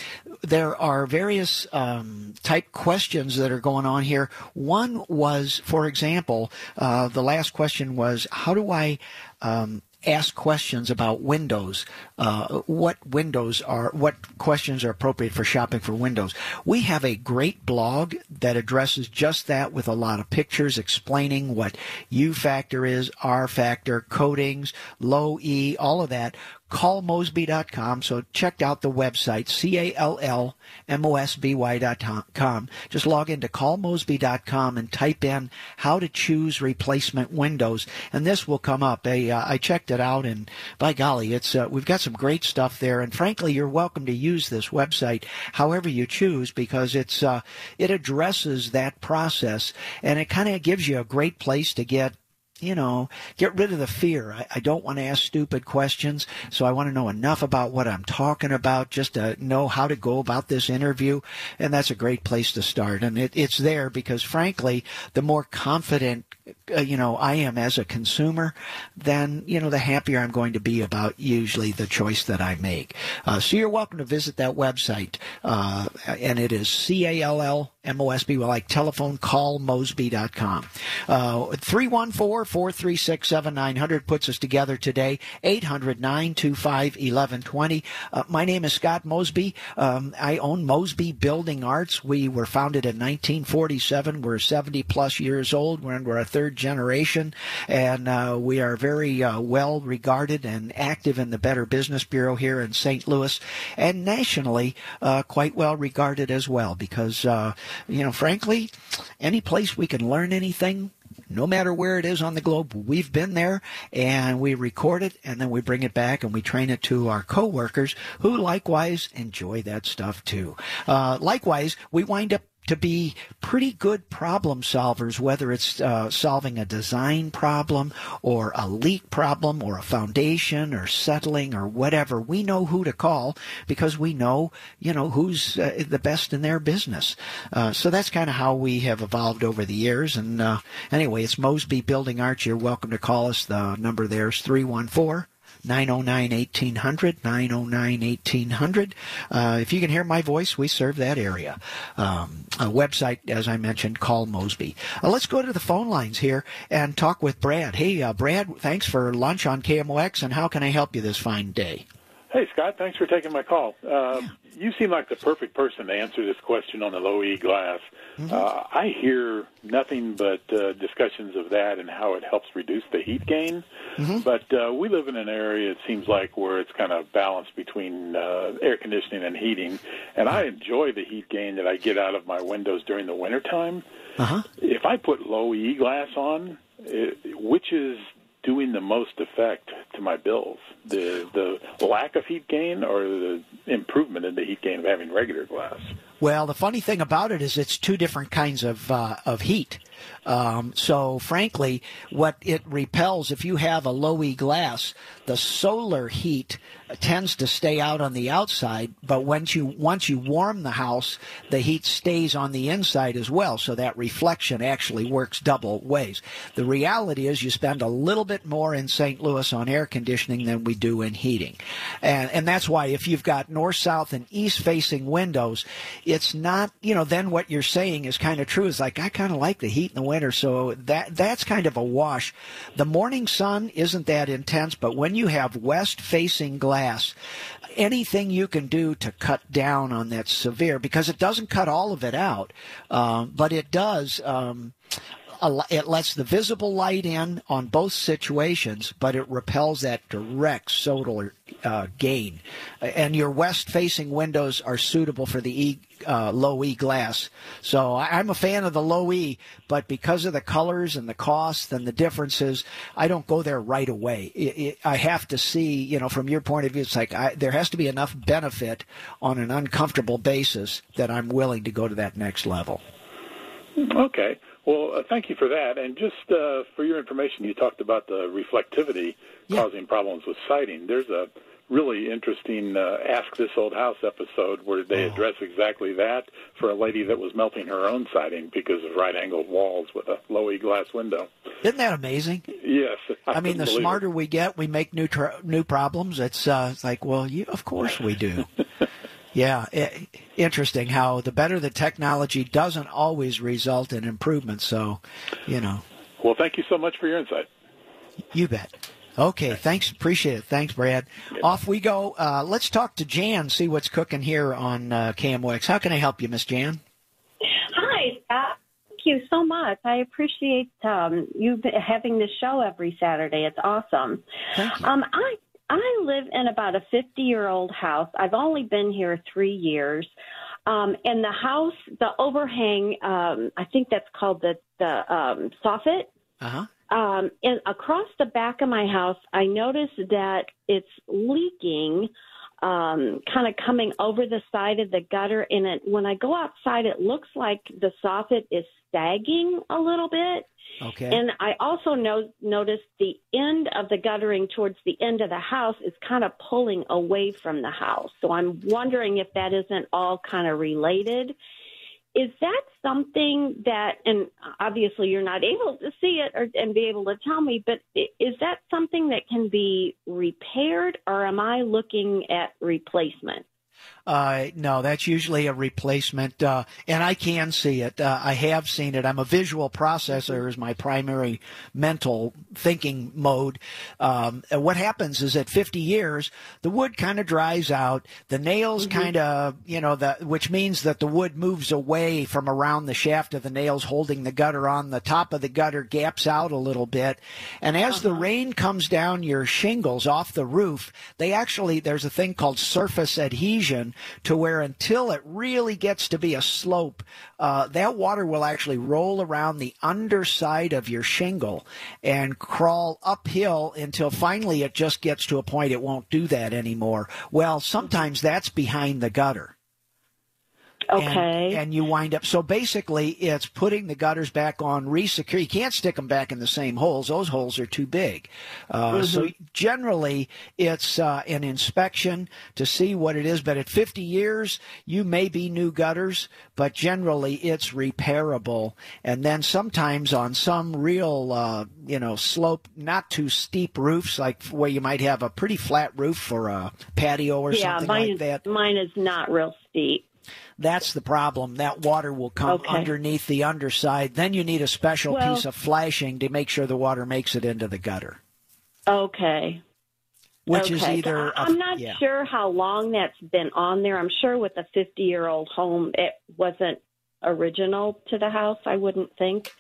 there are various um, type questions that are going on here. One was, for example, uh, the last question was, how do I um, ask questions about windows. Uh, what windows are, what questions are appropriate for shopping for windows. We have a great blog that addresses just that with a lot of pictures explaining what U factor is, R factor, coatings, low E, all of that. callmosby.com. So check out the website, C-A-L-L-M-O-S-B-Y.com. Just log into callmosby.com and type in how to choose replacement windows. And this will come up. A, uh, I checked it out and by golly, it's, uh, we've got some great stuff there. And frankly, you're welcome to use this website however you choose because it's, uh, it addresses that process and it kind of gives you a great place to get you know, get rid of the fear. I, I don't want to ask stupid questions, so I want to know enough about what I'm talking about just to know how to go about this interview. And that's a great place to start. And it, it's there because, frankly, the more confident uh, you know I am as a consumer, then you know the happier I'm going to be about usually the choice that I make. Uh, so you're welcome to visit that website, uh, and it is C A L L M O S B, like telephone call Mosby.com. Uh, 314 436 7900 puts us together today. 800 925 1120. Uh, my name is Scott Mosby. Um, I own Mosby Building Arts. We were founded in 1947. We're 70 plus years old. We're, we're a third generation, and uh, we are very uh, well regarded and active in the Better Business Bureau here in St. Louis, and nationally uh, quite well regarded as well because uh, you know, frankly, any place we can learn anything, no matter where it is on the globe, we've been there and we record it and then we bring it back and we train it to our coworkers who likewise enjoy that stuff too. Uh, likewise, we wind up to be pretty good problem solvers, whether it's uh, solving a design problem or a leak problem or a foundation or settling or whatever. We know who to call because we know, you know, who's uh, the best in their business. Uh, so that's kind of how we have evolved over the years. And uh, anyway, it's Mosby Building Arts. You're welcome to call us. The number there is 314- 909 1800, 909 1800. Uh, if you can hear my voice, we serve that area. Um, a website, as I mentioned, call Mosby. Uh, let's go to the phone lines here and talk with Brad. Hey, uh, Brad, thanks for lunch on KMOX, and how can I help you this fine day? Hey, Scott, thanks for taking my call. Uh, yeah. You seem like the perfect person to answer this question on the low E glass. Mm-hmm. Uh, I hear nothing but uh, discussions of that and how it helps reduce the heat gain. Mm-hmm. But uh, we live in an area, it seems like, where it's kind of balanced between uh, air conditioning and heating. And I enjoy the heat gain that I get out of my windows during the wintertime. Uh-huh. If I put low E glass on, it, which is doing the most effect to my bills? The the lack of heat gain or the improvement in the heat gain of having regular glass? Well, the funny thing about it is it's two different kinds of uh, of heat. Um, so, frankly, what it repels, if you have a low E glass, the solar heat tends to stay out on the outside, but once you once you warm the house, the heat stays on the inside as well. So that reflection actually works double ways. The reality is you spend a little bit more in St. Louis on air conditioning than we do in heating, and and that's why if you've got north, south, and east facing windows, it's not you know then what you're saying is kind of true. It's like I kind of like the heat in the winter, so that that's kind of a wash. The morning sun isn't that intense, but when you have west facing glass. Anything you can do to cut down on that severe, because it doesn't cut all of it out, um, but it does. Um, it lets the visible light in on both situations, but it repels that direct solar uh, gain. And your west facing windows are suitable for the E uh, low E glass. So I'm a fan of the low E, but because of the colors and the cost and the differences, I don't go there right away. It, it, I have to see, you know, from your point of view, it's like I, there has to be enough benefit on an uncomfortable basis that I'm willing to go to that next level. Okay. Well, uh, thank you for that. And just uh, for your information, you talked about the reflectivity yeah. causing problems with siding. There's a really interesting uh, Ask This Old House episode where they oh. address exactly that for a lady that was melting her own siding because of right angled walls with a low E glass window. Isn't that amazing? Yes. I, I mean, the smarter it. we get, we make new tr- new problems. It's, uh, it's like, well, you, of course we do. yeah, it, interesting how the better the technology doesn't always result in improvement. So, you know. Well, thank you so much for your insight. You bet. Okay, thanks. Appreciate it. Thanks, Brad. Off we go. Uh, let's talk to Jan, see what's cooking here on uh, KMOX. How can I help you, Miss Jan? Hi, Scott. Thank you so much. I appreciate um, you having this show every Saturday. It's awesome. Thank you. Um, I I live in about a 50 year old house. I've only been here three years. Um, and the house, the overhang, um, I think that's called the, the um, soffit. Uh-huh. Um, and across the back of my house, I noticed that it's leaking, um, kind of coming over the side of the gutter. And it, when I go outside, it looks like the soffit is sagging a little bit. Okay. And I also noticed the end of the guttering towards the end of the house is kind of pulling away from the house. So I'm wondering if that isn't all kind of related. Is that something that, and obviously you're not able to see it or, and be able to tell me, but is that something that can be repaired or am I looking at replacement? Uh, no, that's usually a replacement, uh, and I can see it. Uh, I have seen it. I'm a visual processor is my primary mental thinking mode. Um, what happens is at 50 years, the wood kind of dries out. The nails mm-hmm. kind of, you know, the, which means that the wood moves away from around the shaft of the nails holding the gutter on. The top of the gutter gaps out a little bit. And as uh-huh. the rain comes down your shingles off the roof, they actually, there's a thing called surface adhesion to where until it really gets to be a slope, uh, that water will actually roll around the underside of your shingle and crawl uphill until finally it just gets to a point it won't do that anymore. Well, sometimes that's behind the gutter. Okay. And, and, you wind up. So basically, it's putting the gutters back on, resecure. You can't stick them back in the same holes. Those holes are too big. Uh, mm-hmm. So generally, it's uh, an inspection to see what it is. But at 50 years, you may be new gutters, but generally, it's repairable. And then sometimes on some real, uh, you know, slope, not too steep roofs, like where you might have a pretty flat roof for a patio or yeah, something like is, that. Mine is not real steep. That's the problem. That water will come okay. underneath the underside. Then you need a special well, piece of flashing to make sure the water makes it into the gutter. Okay. Which okay. is either. i I'm not yeah. sure how long that's been on there. I'm sure with a 50 year old home, it wasn't original to the house, I wouldn't think.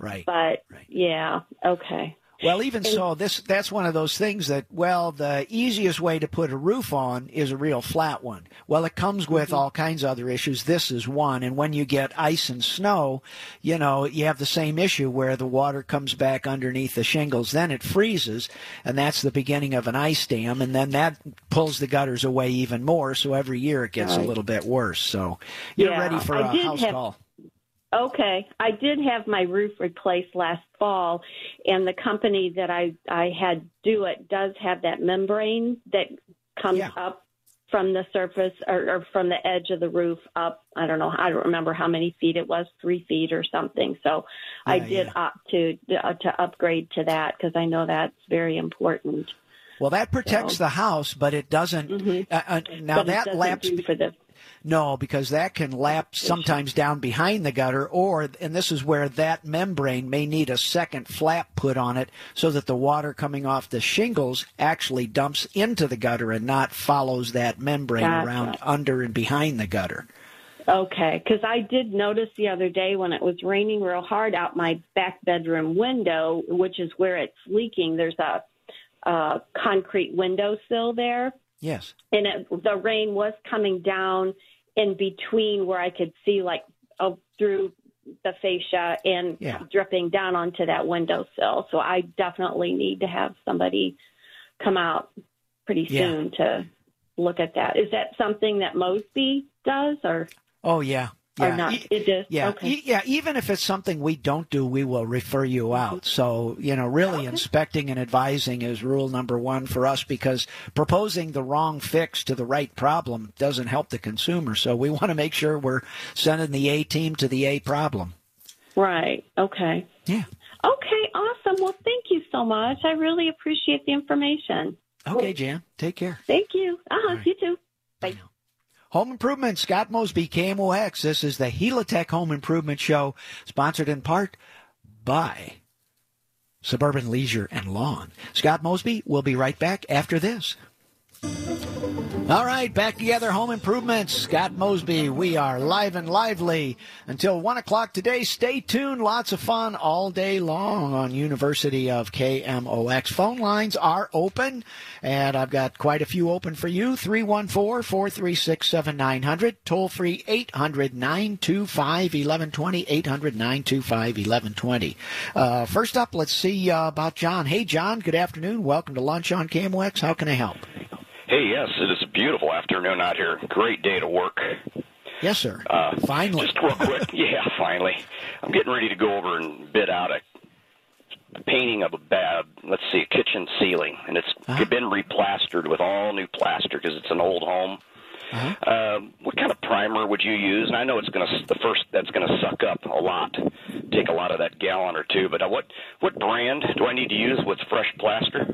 Right. But right. yeah, okay. Well, even so, this that's one of those things that well, the easiest way to put a roof on is a real flat one. Well, it comes with mm-hmm. all kinds of other issues. This is one, and when you get ice and snow, you know, you have the same issue where the water comes back underneath the shingles. Then it freezes, and that's the beginning of an ice dam, and then that pulls the gutters away even more. So every year it gets right. a little bit worse. So you're yeah, ready for a house have- call. Okay, I did have my roof replaced last fall, and the company that I I had do it does have that membrane that comes yeah. up from the surface or, or, from the edge of the roof up. I don't know. I don't remember how many feet it was, three feet or something. So yeah, I did yeah. opt to uh, to upgrade to that because I know that's very important. Well, that protects so. the house, but it doesn't. Mm-hmm. Uh, uh, now but that laps for the no, because that can lap sometimes down behind the gutter, or, and this is where that membrane may need a second flap put on it so that the water coming off the shingles actually dumps into the gutter and not follows that membrane gotcha. around under and behind the gutter. Okay, because I did notice the other day when it was raining real hard out my back bedroom window, which is where it's leaking, there's a, a concrete windowsill there. Yes. And it, the rain was coming down in between where I could see like oh, through the fascia and yeah. dripping down onto that windowsill. So I definitely need to have somebody come out pretty soon yeah. to look at that. Is that something that Mosby does or? Oh yeah, yeah. Or not? it is. Yeah, okay. e- yeah. Even if it's something we don't do, we will refer you out. So you know, really, Okay. inspecting and advising is rule number one for us because proposing the wrong fix to the right problem doesn't help the consumer. So we want to make sure we're sending the A team to the A problem. Right. Okay. Yeah. Okay. Awesome. Well, thank you so much. I really appreciate the information. Okay, Jan. Take care. Thank you. Uh huh. right. You too. Bye. Home Improvement, Scott Mosby, KMOX. This is the Helitech Home Improvement Show, sponsored in part by Suburban Leisure and Lawn. Scott Mosby will be right back after this. All right, back together, home improvements. Scott Mosby. We are live and lively until one o'clock today. Stay tuned. Lots of fun all day long on University of KMOX. Phone lines are open, and I've got quite a few open for you. 314 436 7900. Toll free 800 925 1120. 800 925 1120. Uh, first up, let's see uh, about John. Hey, John, good afternoon. Welcome to lunch on KMOX. How can I help? Hey, yes, it is a beautiful afternoon out here. Great day to work. Yes, sir. Uh, finally. Just real quick. yeah, finally. I'm getting ready to go over and bid out a painting of a bad, let's see, a kitchen ceiling, and it's uh-huh. been replastered with all new plaster because it's an old home. Uh-huh. Uh, what kind of primer would you use? And I know it's going to the first that's going to suck up a lot, take a lot of that gallon or two. But uh, what what brand do I need to use with fresh plaster?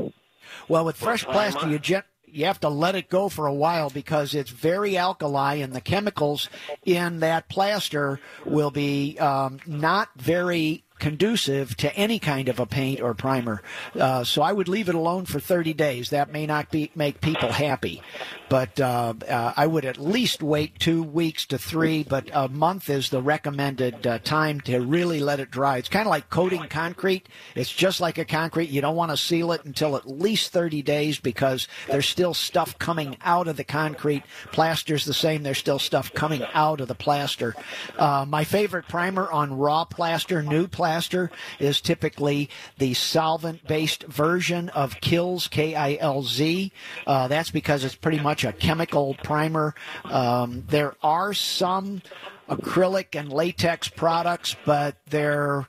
Well, with fresh plaster, you gen- you have to let it go for a while because it's very alkali and the chemicals in that plaster will be um, not very conducive to any kind of a paint or primer. Uh, so I would leave it alone for 30 days. That may not be make people happy, but uh, uh, I would at least wait two weeks to three. But a month is the recommended uh, time to really let it dry. It's kind of like coating concrete. It's just like a concrete. You don't want to seal it until at least 30 days because there's still stuff coming out of the concrete. Plaster's the same. There's still stuff coming out of the plaster. Uh, my favorite primer on raw plaster, new plaster plaster is typically the solvent-based version of Kilz, K-I-L-Z. Uh, that's because it's pretty much a chemical primer. Um, there are some acrylic and latex products, but they're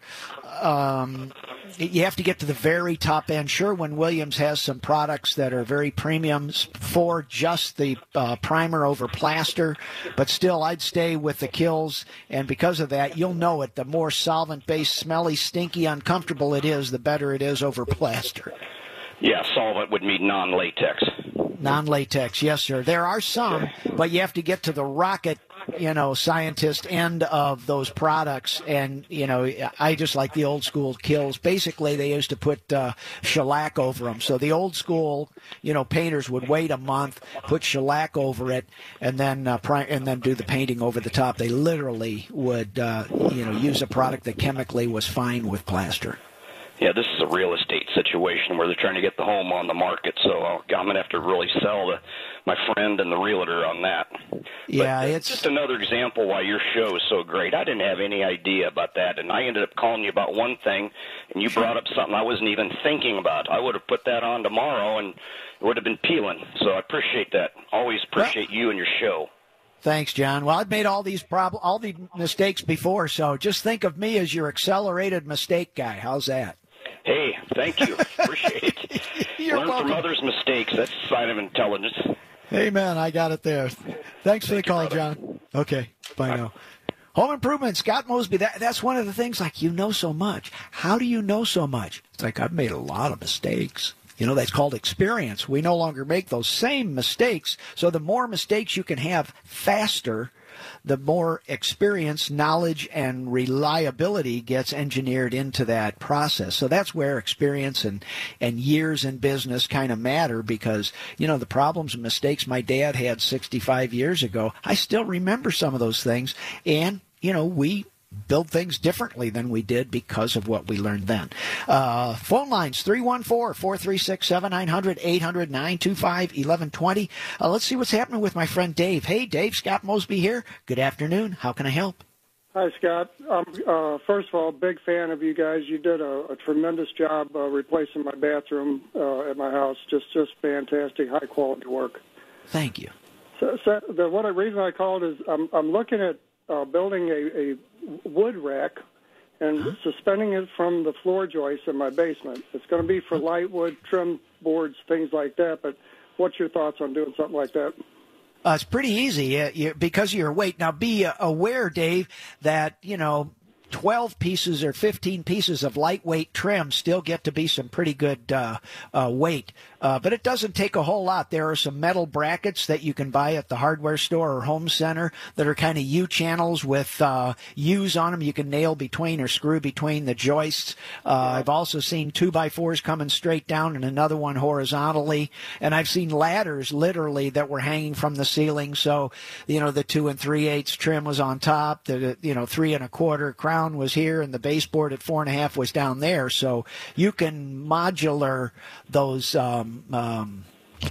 um, you have to get to the very top end. Sherwin Williams has some products that are very premiums for just the uh, primer over plaster, but still, I'd stay with the Kilz. And because of that, you'll know it. The more solvent based, smelly, stinky, uncomfortable it is, the better it is over plaster. Yeah, solvent would mean non latex. Non latex, yes, sir. There are some, but you have to get to the rocket you know, scientist end of those products. And, you know, I just like the old school Kilz. Basically, they used to put uh, shellac over them. So the old school, you know, painters would wait a month, put shellac over it, and then uh, pri- and then do the painting over the top. They literally would, uh, you know, use a product that chemically was fine with plaster. Yeah, this is a real estate situation where they're trying to get the home on the market. So I'm going to have to really sell the my friend and the realtor on that. Yeah, but it's just another example why your show is so great. I didn't have any idea about that, and I ended up calling you about one thing, and you brought up something I wasn't even thinking about. I would have put that on tomorrow, and it would have been peeling. So I appreciate that. Always appreciate you and your show. Thanks, John. Well, I've made all these prob- all the mistakes before, so just think of me as your accelerated mistake guy. How's that? Hey, thank you. Appreciate it. You're Learn welcome. from others' mistakes. That's a sign of intelligence. Hey, man, I got it there. Thanks for Thank the call, you, John. Okay, bye now. Home improvement, Scott Mosby. That, that's one of the things. Like you know so much. How do you know so much? It's like I've made a lot of mistakes. You know that's called experience. We no longer make those same mistakes. So the more mistakes you can have faster, the more experience, knowledge, and reliability gets engineered into that process. So that's where experience and, and years in business kind of matter because, you know, the problems and mistakes my dad had 65 years ago, I still remember some of those things. And, you know, we build things differently than we did because of what we learned then. Uh, phone lines 314 436 7900 800 925 1120. Uh, let's see what's happening with my friend Dave. Hey, Dave, Scott Mosby here. Good afternoon. How can I help? Hi, Scott. Um, uh, first of all, big fan of you guys. You did a, a tremendous job uh, replacing my bathroom uh, at my house. Just, just fantastic, high quality work. Thank you. So, so the what reason I called is I'm, I'm looking at uh, building a, a wood rack and Uh-huh. suspending it from the floor joists in my basement. It's going to be for light wood, trim boards, things like that. But what's your thoughts on doing something like that? Uh, it's pretty easy uh, you, because of your weight. Now, be uh, aware, Dave, that you know 12 pieces or 15 pieces of lightweight trim still get to be some pretty good uh, uh, weight. Uh, but it doesn't take a whole lot. There are some metal brackets that you can buy at the hardware store or home center that are kind of U channels with uh, U's on them. You can nail between or screw between the joists. Uh, I've also seen two by fours coming straight down and another one horizontally. And I've seen ladders literally that were hanging from the ceiling. So, you know, the two and three eighths trim was on top. The, you know, three and a quarter crown was here and the baseboard at four and a half was down there. So you can modular those, um, um,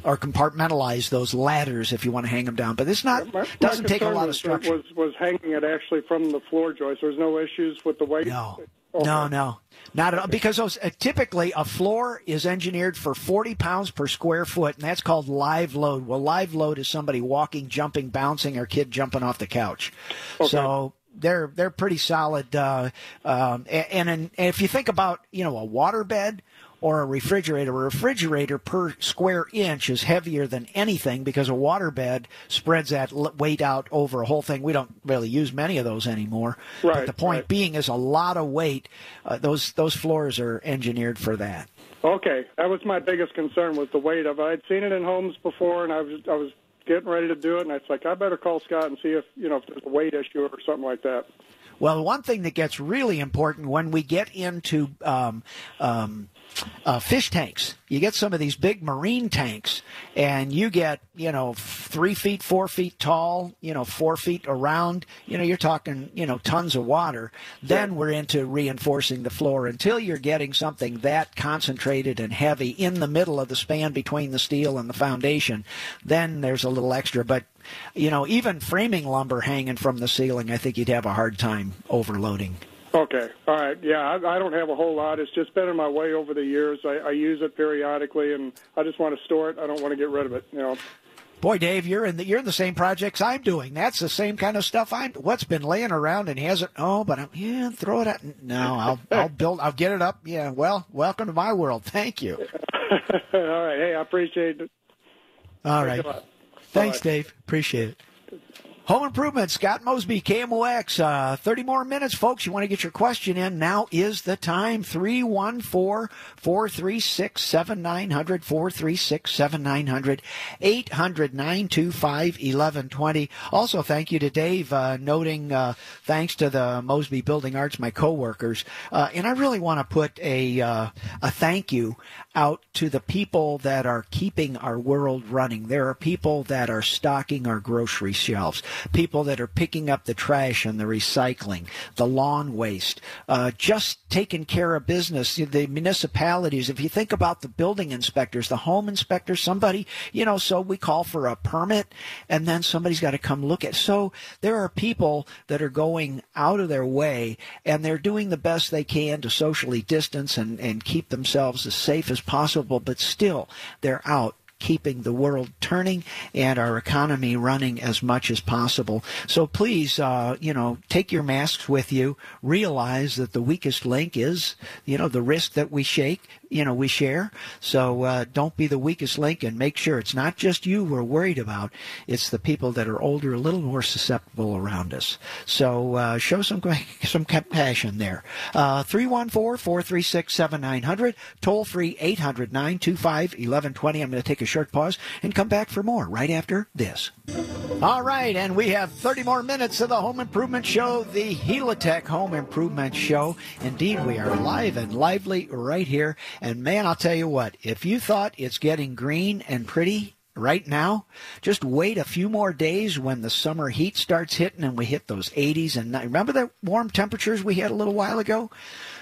or compartmentalize those ladders if you want to hang them down. But it's not My- my doesn't take a lot of structure. Was was hanging it actually from the floor joist. There's no issues with the weight. No. Okay. No, no, not at all. Because those uh, typically a floor is engineered for 40 pounds per square foot, and that's called live load. Well, live load is somebody walking, jumping, bouncing, or kid jumping off the couch. So they're they're pretty solid. Uh, um, and, and if you think about you know a waterbed or a refrigerator, a refrigerator per square inch is heavier than anything because a waterbed spreads that weight out over a whole thing. We don't really use many of those anymore. But Right, the point right. being is a lot of weight. Uh, those those floors are engineered for that. Okay, that was my biggest concern was the weight of it. I'd seen it in homes before, and I was I was getting ready to do it, and it's like I better call Scott and see if you know if there's a weight issue or something like that. Well, one thing that gets really important when we get into um, um, uh, fish tanks, you get some of these big marine tanks, and you get you know three feet, four feet tall, you know four feet around. You know you're talking you know tons of water. Then we're into reinforcing the floor until you're getting something that concentrated and heavy in the middle of the span between the steel and the foundation. Then there's a little extra, but you know, even framing lumber hanging from the ceiling, I think you'd have a hard time overloading. Okay, all right, yeah, I, I don't have a whole lot. It's just been in my way over the years. I, I use it periodically, and I just want to store it. I don't want to get rid of it. You know. Boy, Dave, you're in the you're in the same projects I'm doing. That's the same kind of stuff I'm. What's been laying around and hasn't? Oh, but I'm yeah, throw it out. No, I'll I'll build. I'll get it up. Yeah. Well, welcome to my world. Thank you. all right, hey, I appreciate it. All right. Thanks lot. Thanks. Dave. Appreciate it. Home Improvement, Scott Mosby, KMOX. Uh, 30 more minutes, folks. You want to get your question in? Now is the time. 314 436 7900, 436 7900, 800 925 1120. Also, thank you to Dave, uh, noting uh, thanks to the Mosby Building Arts, my coworkers. Uh, and I really want to put a, uh, a thank you out to the people that are keeping our world running. There are people that are stocking our grocery shelves, people that are picking up the trash and the recycling, the lawn waste, uh, just taking care of business. The municipalities, if you think about the building inspectors, the home inspectors, somebody, you know, so we call for a permit and then somebody's got to come look at. So there are people that are going out of their way and they're doing the best they can to socially distance and, and keep themselves as safe as possible, but still they're out keeping the world turning and our economy running as much as possible. So please, uh, you know, take your masks with you. Realize that the weakest link is, you know, the risk that we shake, you know, we share. So uh, don't be the weakest link and make sure it's not just you we're worried about. It's the people that are older, a little more susceptible around us. So uh, show some some compassion there. Uh, 314-436-7900, toll free 800-925-1120. I'm going to take a short pause and come back for more right after this. All right, and we have 30 more minutes of the Home Improvement Show, the Helitech Home Improvement Show. Indeed, we are live and lively right here. And man, I'll tell you what, if you thought it's getting green and pretty right now, just wait a few more days when the summer heat starts hitting and we hit those 80s and remember the warm temperatures we had a little while ago?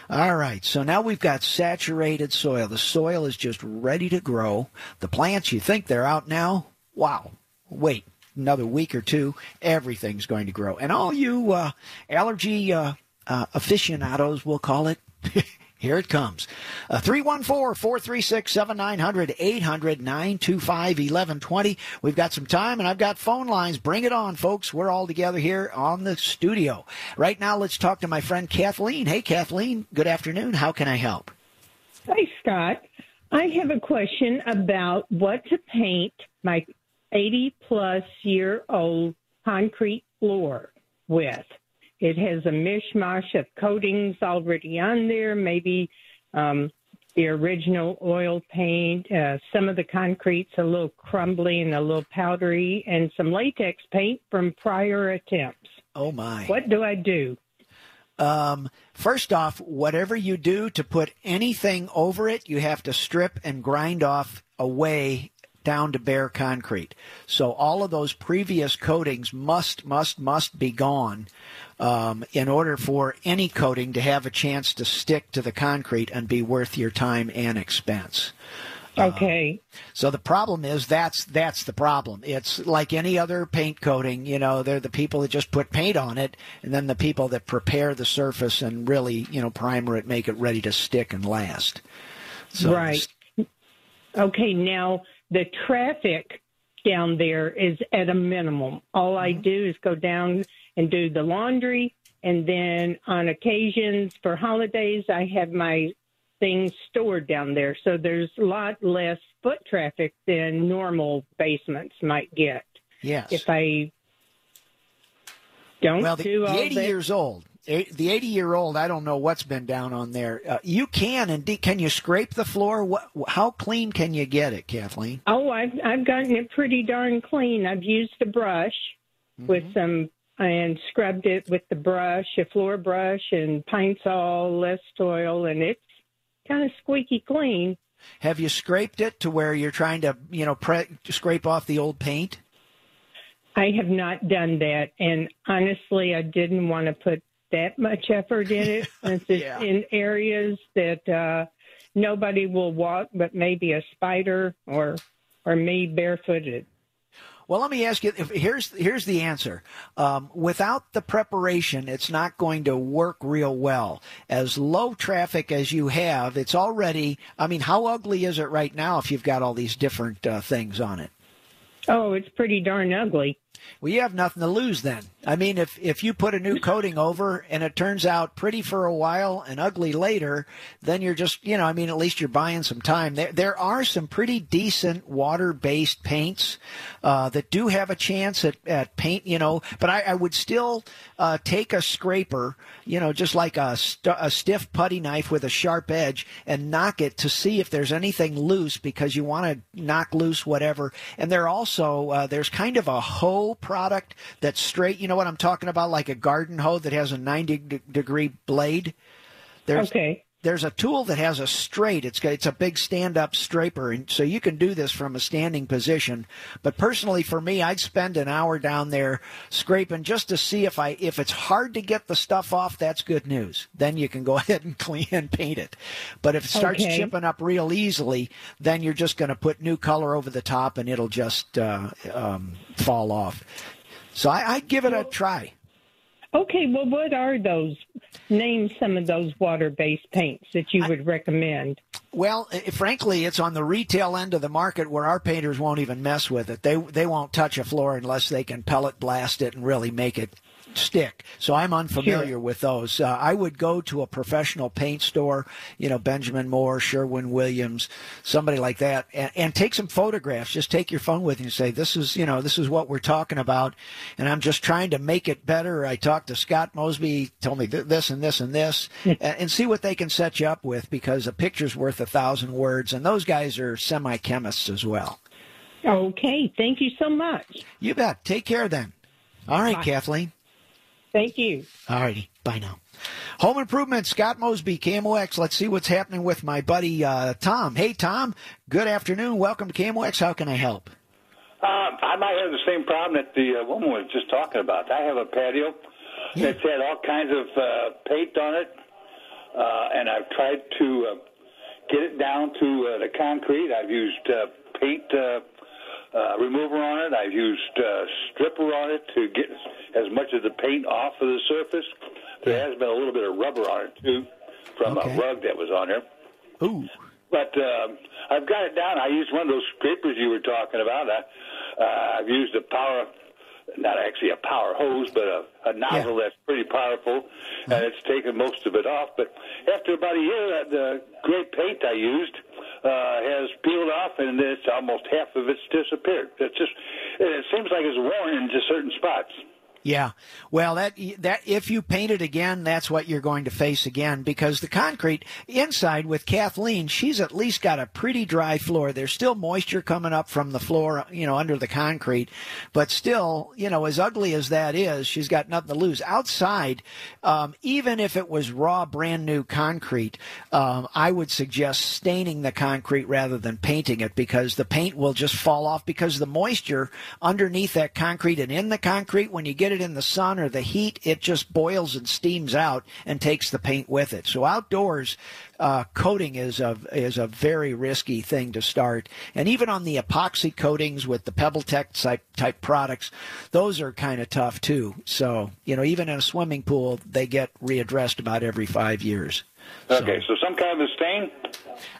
All right, so now we've got saturated soil. The soil is just ready to grow. The plants, you think they're out now? Wow. Wait another week or two, everything's going to grow. And all you uh, allergy uh, uh, aficionados, we'll call it, here it comes. Uh, 314 436 7900 800 925 1120. We've got some time and I've got phone lines. Bring it on, folks. We're all together here on the studio. Right now, let's talk to my friend Kathleen. Hey, Kathleen, good afternoon. How can I help? Hi, Scott. I have a question about what to paint my 80 plus year old concrete floor with. It has a mishmash of coatings already on there, maybe um, the original oil paint. Uh, some of the concrete's a little crumbly and a little powdery, and some latex paint from prior attempts. Oh, my. What do I do? Um, first off, whatever you do to put anything over it, you have to strip and grind off away down to bare concrete. So all of those previous coatings must, must, must be gone um, in order for any coating to have a chance to stick to the concrete and be worth your time and expense. Okay. Uh, so the problem is that's that's the problem. It's like any other paint coating, you know, they're the people that just put paint on it and then the people that prepare the surface and really, you know, primer it, make it ready to stick and last. So right. Okay, now the traffic down there is at a minimum. All I do is go down and do the laundry, and then on occasions for holidays, I have my things stored down there. So there's a lot less foot traffic than normal basements might get. Yes. If I don't well, the, do the 80 that, years old. The 80 year old, I don't know what's been down on there. Uh, you can indeed. Can you scrape the floor? What, how clean can you get it, Kathleen? Oh, I've I've gotten it pretty darn clean. I've used a brush Mm-hmm. with some and scrubbed it with the brush, a floor brush, and Pine-Sol, less oil, and it's kind of squeaky clean. Have you scraped it to where you're trying to, you know, pre- scrape off the old paint? I have not done that, and honestly, I didn't want to put that much effort in it since it's Yeah. in areas that uh, nobody will walk, but maybe a spider or or me barefooted. Well, let me ask you. If, here's here's the answer. Um, without the preparation, it's not going to work real well. As low traffic as you have, it's already. I mean, how ugly is it right now? If you've got all these different uh, things on it. Oh, it's pretty darn ugly. Well, you have nothing to lose then. I mean, if if you put a new coating over and it turns out pretty for a while and ugly later, then you're just, you know, I mean, at least you're buying some time. There there are some pretty decent water-based paints uh, that do have a chance at, at paint, you know, but I, I would still uh, take a scraper, you know, just like a, st- a stiff putty knife with a sharp edge and knock it to see if there's anything loose because you want to knock loose whatever. And there also, uh, there's kind of a hoe product that's straight. You know what I'm talking about? Like a garden hoe that has a 90 de- degree blade. There's, okay. There's a tool that has a straight. It's got, it's a big stand up scraper, and so you can do this from a standing position. But personally, for me, I'd spend an hour down there scraping just to see if I if it's hard to get the stuff off. That's good news. Then you can go ahead and clean and paint it. But if it starts Okay. chipping up real easily, then you're just going to put new color over the top, and it'll just uh, um, fall off. So I, I'd give it a try. Okay, well, what are those? Name some of those water-based paints that you would recommend. Well, i- frankly, it's on the retail end of the market where our painters won't even mess with it. They they won't touch a floor unless they can pellet blast it and really make it stick. So I'm unfamiliar Sure. with those. Uh, I would go to a professional paint store, you know, Benjamin Moore, Sherwin Williams, somebody like that, and, and take some photographs. Just take your phone with you and say, "This is, you know, this is what we're talking about," and I'm just trying to make it better. I talked to Scott Mosby, told me th- this and this and this, and, and see what they can set you up with because a picture's worth a thousand words, and those guys are semi chemists as well. Okay, thank you so much. You bet. Take care then. All right, Bye. Kathleen. Thank you. All righty. Bye now. Home Improvement, Scott Mosby, KMOX. Let's see what's happening with my buddy uh, Tom. Hey, Tom. Good afternoon. Welcome to KMOX. How can I help? Uh, I might have the same problem that the uh, woman was just talking about. I have a patio that's had all kinds of uh, paint on it, uh, and I've tried to uh, get it down to uh, the concrete. I've used uh, paint uh, uh, remover on it. I've used uh, stripper on it to get as much of the paint off of the surface. There has been a little bit of rubber on it too, from Okay. a rug that was on there. Ooh. But um, I've got it down. I used one of those scrapers you were talking about. I, uh, I've used a power, not actually a power hose, but a, a nozzle that's pretty powerful, and it's taken most of it off. But after about a year, uh, the great paint I used uh, has peeled off, and it's almost half of it's disappeared. It's just, it seems like it's worn in just certain spots. Yeah. Well, that that if you paint it again, that's what you're going to face again because the concrete inside with Kathleen, she's at least got a pretty dry floor. There's still moisture coming up from the floor, you know, under the concrete, but still, you know, as ugly as that is, she's got nothing to lose. Outside, um, even if it was raw, brand new concrete, um, I would suggest staining the concrete rather than painting it because the paint will just fall off because the moisture underneath that concrete and in the concrete when you get it it in the sun or the heat, it just boils and steams out and takes the paint with it. So outdoors, uh, coating is a is a very risky thing to start. And even on the epoxy coatings with the PebbleTec type type products, those are kind of tough too. So you know, even in a swimming pool, they get readdressed about every five years. Okay, so, so some kind of a stain.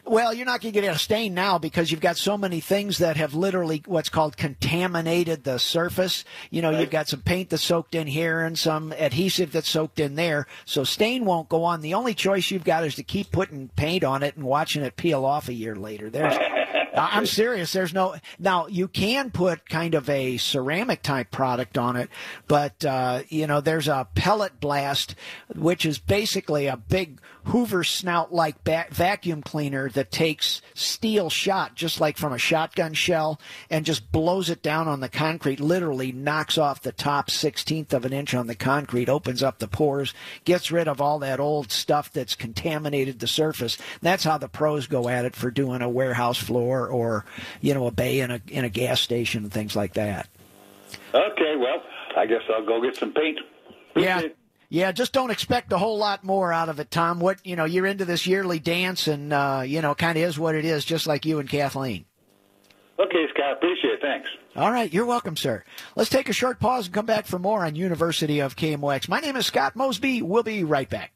Well, you're not going to get a stain now because you've got so many things that have literally what's called contaminated the surface. You know, right. you've got some paint that's soaked in here and some adhesive that's soaked in there. So stain won't go on. The only choice you've got is to keep putting paint on it and watching it peel off a year later. There's I'm serious. There's no now you can put kind of a ceramic type product on it, but uh, you know there's a pellet blast, which is basically a big Hoover snout like ba- vacuum cleaner that takes steel shot, just like from a shotgun shell, and just blows it down on the concrete, literally knocks off the top 16th of an inch on the concrete, opens up the pores, gets rid of all that old stuff that's contaminated the surface. That's how the pros go at it for doing a warehouse floor or, you know, a bay in a, in a gas station and things like that. Okay, well, I guess I'll go get some paint. Yeah. Yeah, just don't expect a whole lot more out of it, Tom. What you know, you're into this yearly dance, and uh, you know, kind of is what it is, just like you and Kathleen. Okay, Scott, appreciate it. Thanks. All right, you're welcome, sir. Let's take a short pause and come back for more on University of KMOX. My name is Scott Mosby. We'll be right back.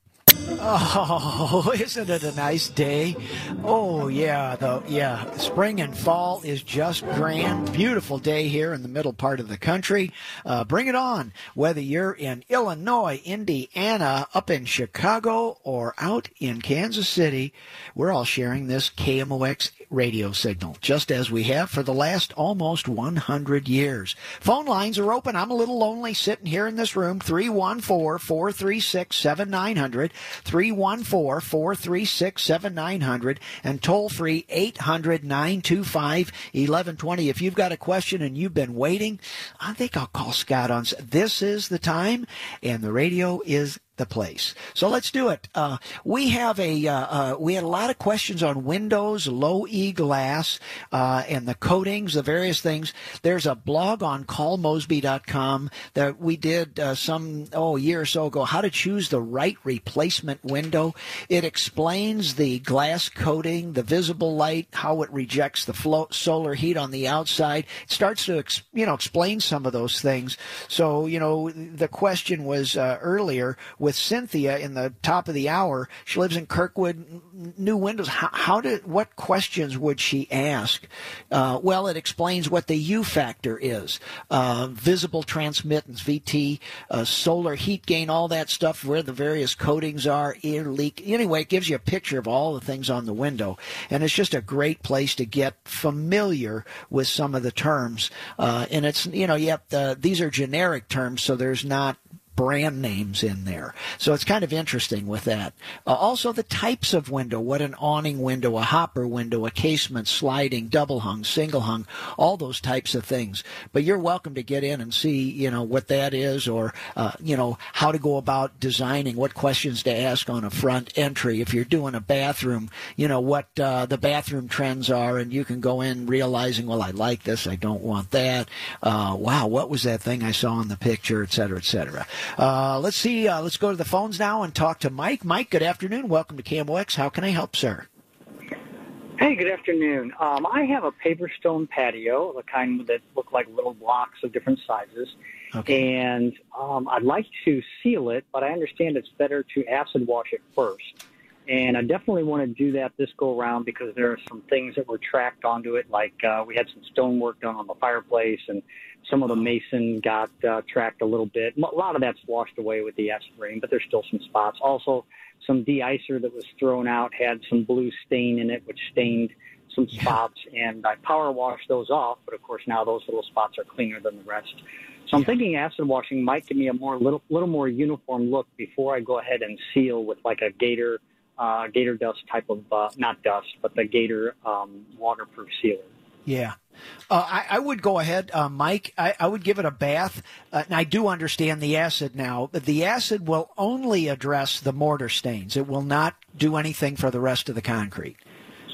Oh, isn't it a nice day? Oh yeah, the yeah, spring and fall is just grand. Beautiful day here in the middle part of the country. Uh, bring it on. Whether you're in Illinois, Indiana, up in Chicago, or out in Kansas City, we're all sharing this KMOX radio signal, just as we have for the last almost 100 years. Phone lines are open. I'm a little lonely sitting here in this room. 314 436 7900. 314 436 7900 and toll free 800 925 1120. If you've got a question and you've been waiting, I think I'll call Scott on. This is the time, and the radio is the place. So let's do it. Uh, we have a uh, uh, we had a lot of questions on Windows, low E glass, uh, and the coatings, the various things. There's a blog on callmosby.com that we did uh, some oh year or so ago. How to choose the right replacement window. It explains the glass coating, the visible light, how it rejects the flow, solar heat on the outside. It starts to ex, you know explain some of those things. So you know the question was uh, earlier with Cynthia in the top of the hour. She lives in Kirkwood. New windows. How, how did? What questions would she ask? Uh, well, it explains what the U factor is. Uh, visible transmittance, VT, uh, solar heat gain, all that stuff. Where the various coatings are, air leak. Anyway, it gives you a picture of all the things on the window, and it's just a great place to get familiar with some of the terms. Uh, and it's you know, yep, the, these are generic terms, so there's not brand names in there. So it's kind of interesting with that. Uh, also, the types of window what an awning window, a hopper window, a casement, sliding, double hung, single hung, all those types of things. But you're welcome to get in and see, you know, what that is or, uh, you know, how to go about designing, what questions to ask on a front entry. If you're doing a bathroom, you know, what uh, the bathroom trends are, and you can go in realizing, well, I like this, I don't want that. Uh, wow, what was that thing I saw in the picture, et cetera, et cetera. Uh, let's see. Uh, let's go to the phones now and talk to Mike. Mike, good afternoon. Welcome to KMOX. How can I help, sir? Hey, good afternoon. Um, I have a paver stone patio, the kind that look like little blocks of different sizes. Okay. And um, I'd like to seal it, but I understand it's better to acid wash it first. And I definitely want to do that this go around because there are some things that were tracked onto it, like uh, we had some stonework done on the fireplace and some of the mason got uh, tracked a little bit. A lot of that's washed away with the acid rain, but there's still some spots. Also, some de-icer that was thrown out had some blue stain in it, which stained some spots, and I power washed those off. But of course, now those little spots are cleaner than the rest. So I'm thinking acid washing might give me a more little little more uniform look before I go ahead and seal with like a Gator uh, Gator dust type of uh, not dust, but the Gator um, waterproof sealer. Yeah. Uh, I, I, would go ahead, uh, Mike. I, I, would give it a bath. Uh, and I do understand the acid now, but the acid will only address the mortar stains. It will not do anything for the rest of the concrete.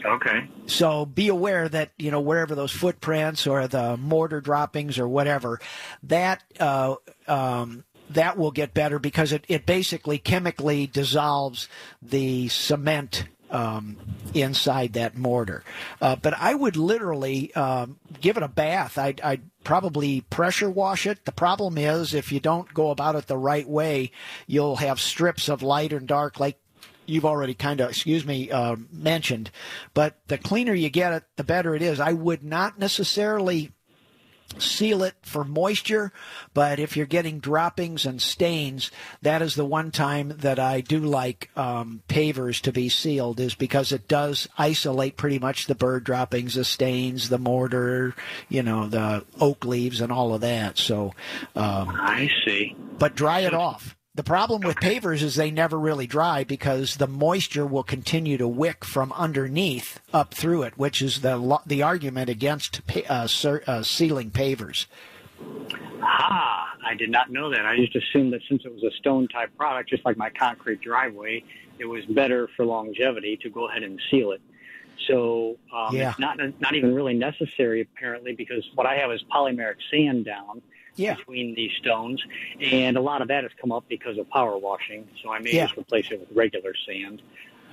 Okay. So be aware that you know wherever those footprints or the mortar droppings or whatever, that uh, um, that will get better because it, it basically chemically dissolves the cement um, inside that mortar. Uh, but I would literally um, give it a bath. I'd, I'd, probably pressure wash it. The problem is if you don't go about it the right way, you'll have strips of light and dark, like you've already kind of, excuse me, uh, mentioned. But the cleaner you get it, the better it is. I would not necessarily seal it for moisture, but if you're getting droppings and stains, that is the one time that I do like um, pavers to be sealed, is because it does isolate pretty much the bird droppings, the stains, the mortar, you know, the oak leaves, and all of that. So um, I see. But dry it off. The problem with pavers is they never really dry because the moisture will continue to wick from underneath up through it, which is the the argument against uh, uh, sealing pavers. Ah, I did not know that. I just assumed that since it was a stone type product, just like my concrete driveway, it was better for longevity to go ahead and seal it. So um, yeah. it's not not even really necessary apparently because what I have is polymeric sand down yeah. between these stones, and a lot of that has come up because of power washing. So I may yeah. just replace it with regular sand.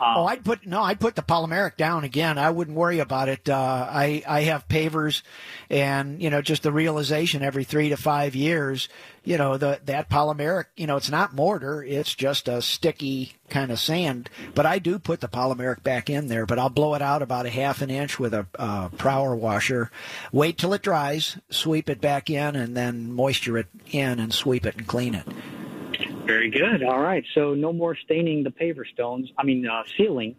Um, oh, I'd put no, I'd put the polymeric down again. I wouldn't worry about it. Uh, I I have pavers, and you know, just the realization every three to five years, you know, the that polymeric, you know, it's not mortar, it's just a sticky kind of sand. But I do put the polymeric back in there, but I'll blow it out about a half an inch with a uh, power washer. Wait till it dries, sweep it back in, and then moisture it in and sweep it and clean it. Very good. All right. So no more staining the paver stones. I mean, uh, sealing.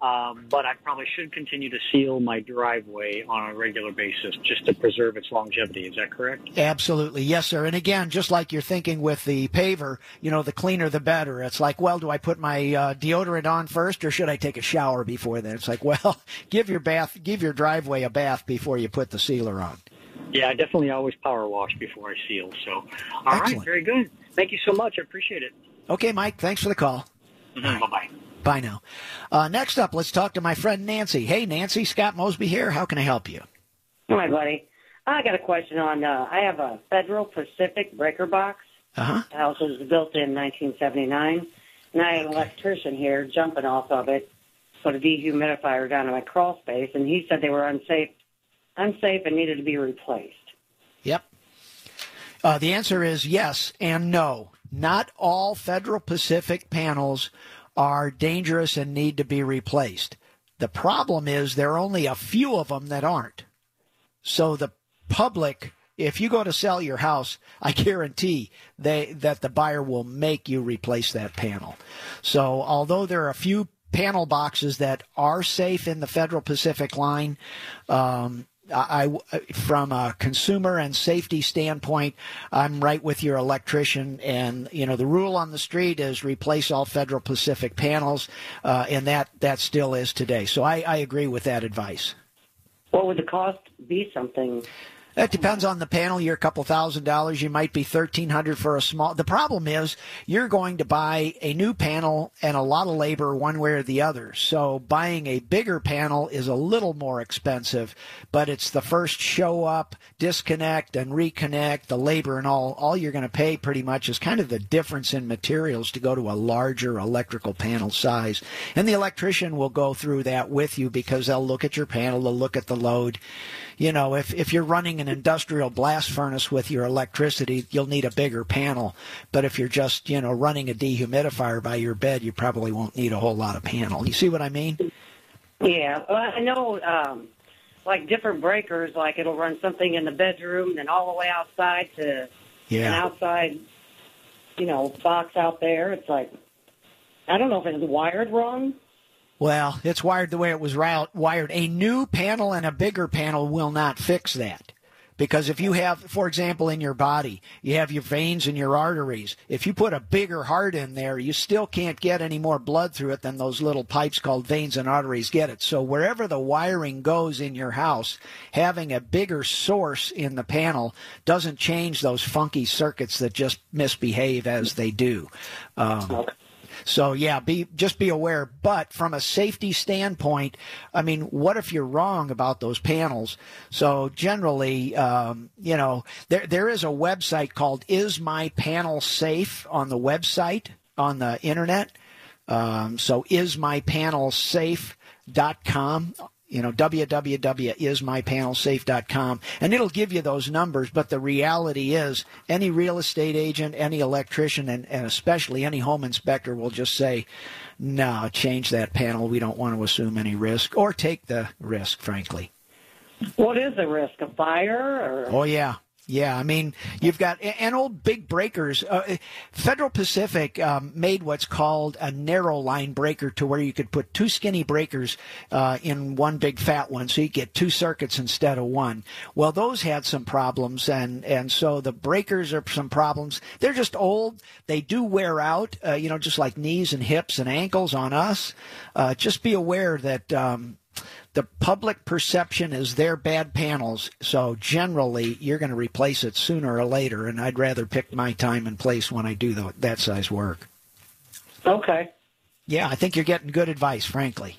Um, but I probably should continue to seal my driveway on a regular basis just to preserve its longevity. Is that correct? Absolutely. Yes, sir. And again, just like you're thinking with the paver, you know, the cleaner the better. It's like, well, do I put my uh, deodorant on first or should I take a shower before then? It's like, well, give your bath, give your driveway a bath before you put the sealer on. Yeah, I definitely always power wash before I seal. So, all Excellent. right, very good. Thank you so much. I appreciate it. Okay, Mike. Thanks for the call. Mm-hmm. Bye bye. Bye now. Uh, next up, let's talk to my friend Nancy. Hey, Nancy, Scott Mosby here. How can I help you? Hi, buddy. I got a question on. Uh, I have a Federal Pacific breaker box. Uh-huh. The house was built in 1979, and I had an electrician here jumping off of it, put a dehumidifier down in my crawl space, and he said they were unsafe, unsafe, and needed to be replaced. Uh, the answer is yes and no. Not all Federal Pacific panels are dangerous and need to be replaced. The problem is there are only a few of them that aren't. So the public, if you go to sell your house, I guarantee they, that the buyer will make you replace that panel. So although there are a few panel boxes that are safe in the Federal Pacific line, um, I, from a consumer and safety standpoint, I'm right with your electrician. And you know, the rule on the street is replace all Federal Pacific panels, uh, and that that still is today. So I, I agree with that advice. What would the cost be? Something that depends on the panel. You're a couple thousand dollars. You might be thirteen hundred for a small. The problem is you're going to buy a new panel and a lot of labor one way or the other. So buying a bigger panel is a little more expensive, but it's the first show up, disconnect and reconnect, the labor and all. All you're going to pay pretty much is kind of the difference in materials to go to a larger electrical panel size. And the electrician will go through that with you because they'll look at your panel, they'll look at the load you know, if, if you're running an industrial blast furnace with your electricity, you'll need a bigger panel. But if you're just, you know, running a dehumidifier by your bed, you probably won't need a whole lot of panel. You see what I mean? Yeah. Well, I know, um, like different breakers, like it'll run something in the bedroom, then all the way outside to yeah. an outside, you know, box out there. It's like, I don't know if it's wired wrong. Well, it's wired the way it was wired. A new panel and a bigger panel will not fix that. Because if you have, for example, in your body, you have your veins and your arteries. If you put a bigger heart in there, you still can't get any more blood through it than those little pipes called veins and arteries get it. So wherever the wiring goes in your house, having a bigger source in the panel doesn't change those funky circuits that just misbehave as they do. Um, so yeah, be just be aware. But from a safety standpoint, I mean, what if you're wrong about those panels? So generally, um, you know, there there is a website called Is My Panel Safe on the website on the internet. Um, so is my panel safe.com you know, www.ismypanelsafe.com, and it'll give you those numbers. But the reality is, any real estate agent, any electrician, and, and especially any home inspector will just say, no, change that panel. We don't want to assume any risk or take the risk, frankly. What is the risk? A fire? Or? Oh, yeah. Yeah, I mean, you've got and old big breakers. Uh, Federal Pacific um, made what's called a narrow line breaker, to where you could put two skinny breakers uh, in one big fat one, so you get two circuits instead of one. Well, those had some problems, and and so the breakers are some problems. They're just old. They do wear out, uh, you know, just like knees and hips and ankles on us. Uh, just be aware that. Um, the public perception is they're bad panels. So generally, you're going to replace it sooner or later, and I'd rather pick my time and place when I do the, that size work. Okay. Yeah, I think you're getting good advice, frankly.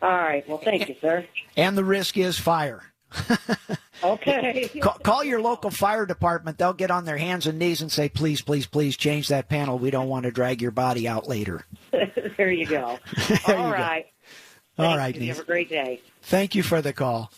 All right. Well, thank you, sir. And the risk is fire. okay. call, call, your local fire department. They'll get on their hands and knees and say, please, please, please change that panel. We don't want to drag your body out later. there you go. All right. Go. All right, you. Have a great day. Thank you for the call.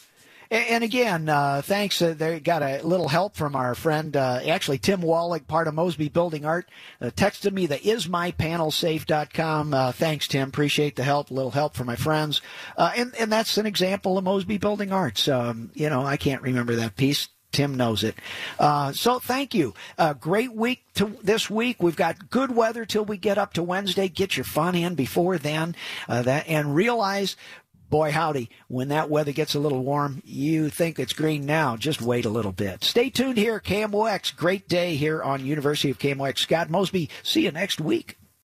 And again, uh, thanks. Uh, they got a little help from our friend, uh, actually Tim Wallig, part of Mosby Building Art, uh, texted me the ismypanelsafe.com. Uh, thanks, Tim. Appreciate the help. A little help from my friends, uh, and and that's an example of Mosby Building Arts. Um, you know, I can't remember that piece. Tim knows it. Uh, so thank you. Uh, great week to this week. We've got good weather till we get up to Wednesday. Get your fun in before then. Uh, that and realize. Boy, howdy, when that weather gets a little warm, you think it's green now. Just wait a little bit. Stay tuned here, KMOX. Great day here on University of KMOX. Scott Mosby, see you next week.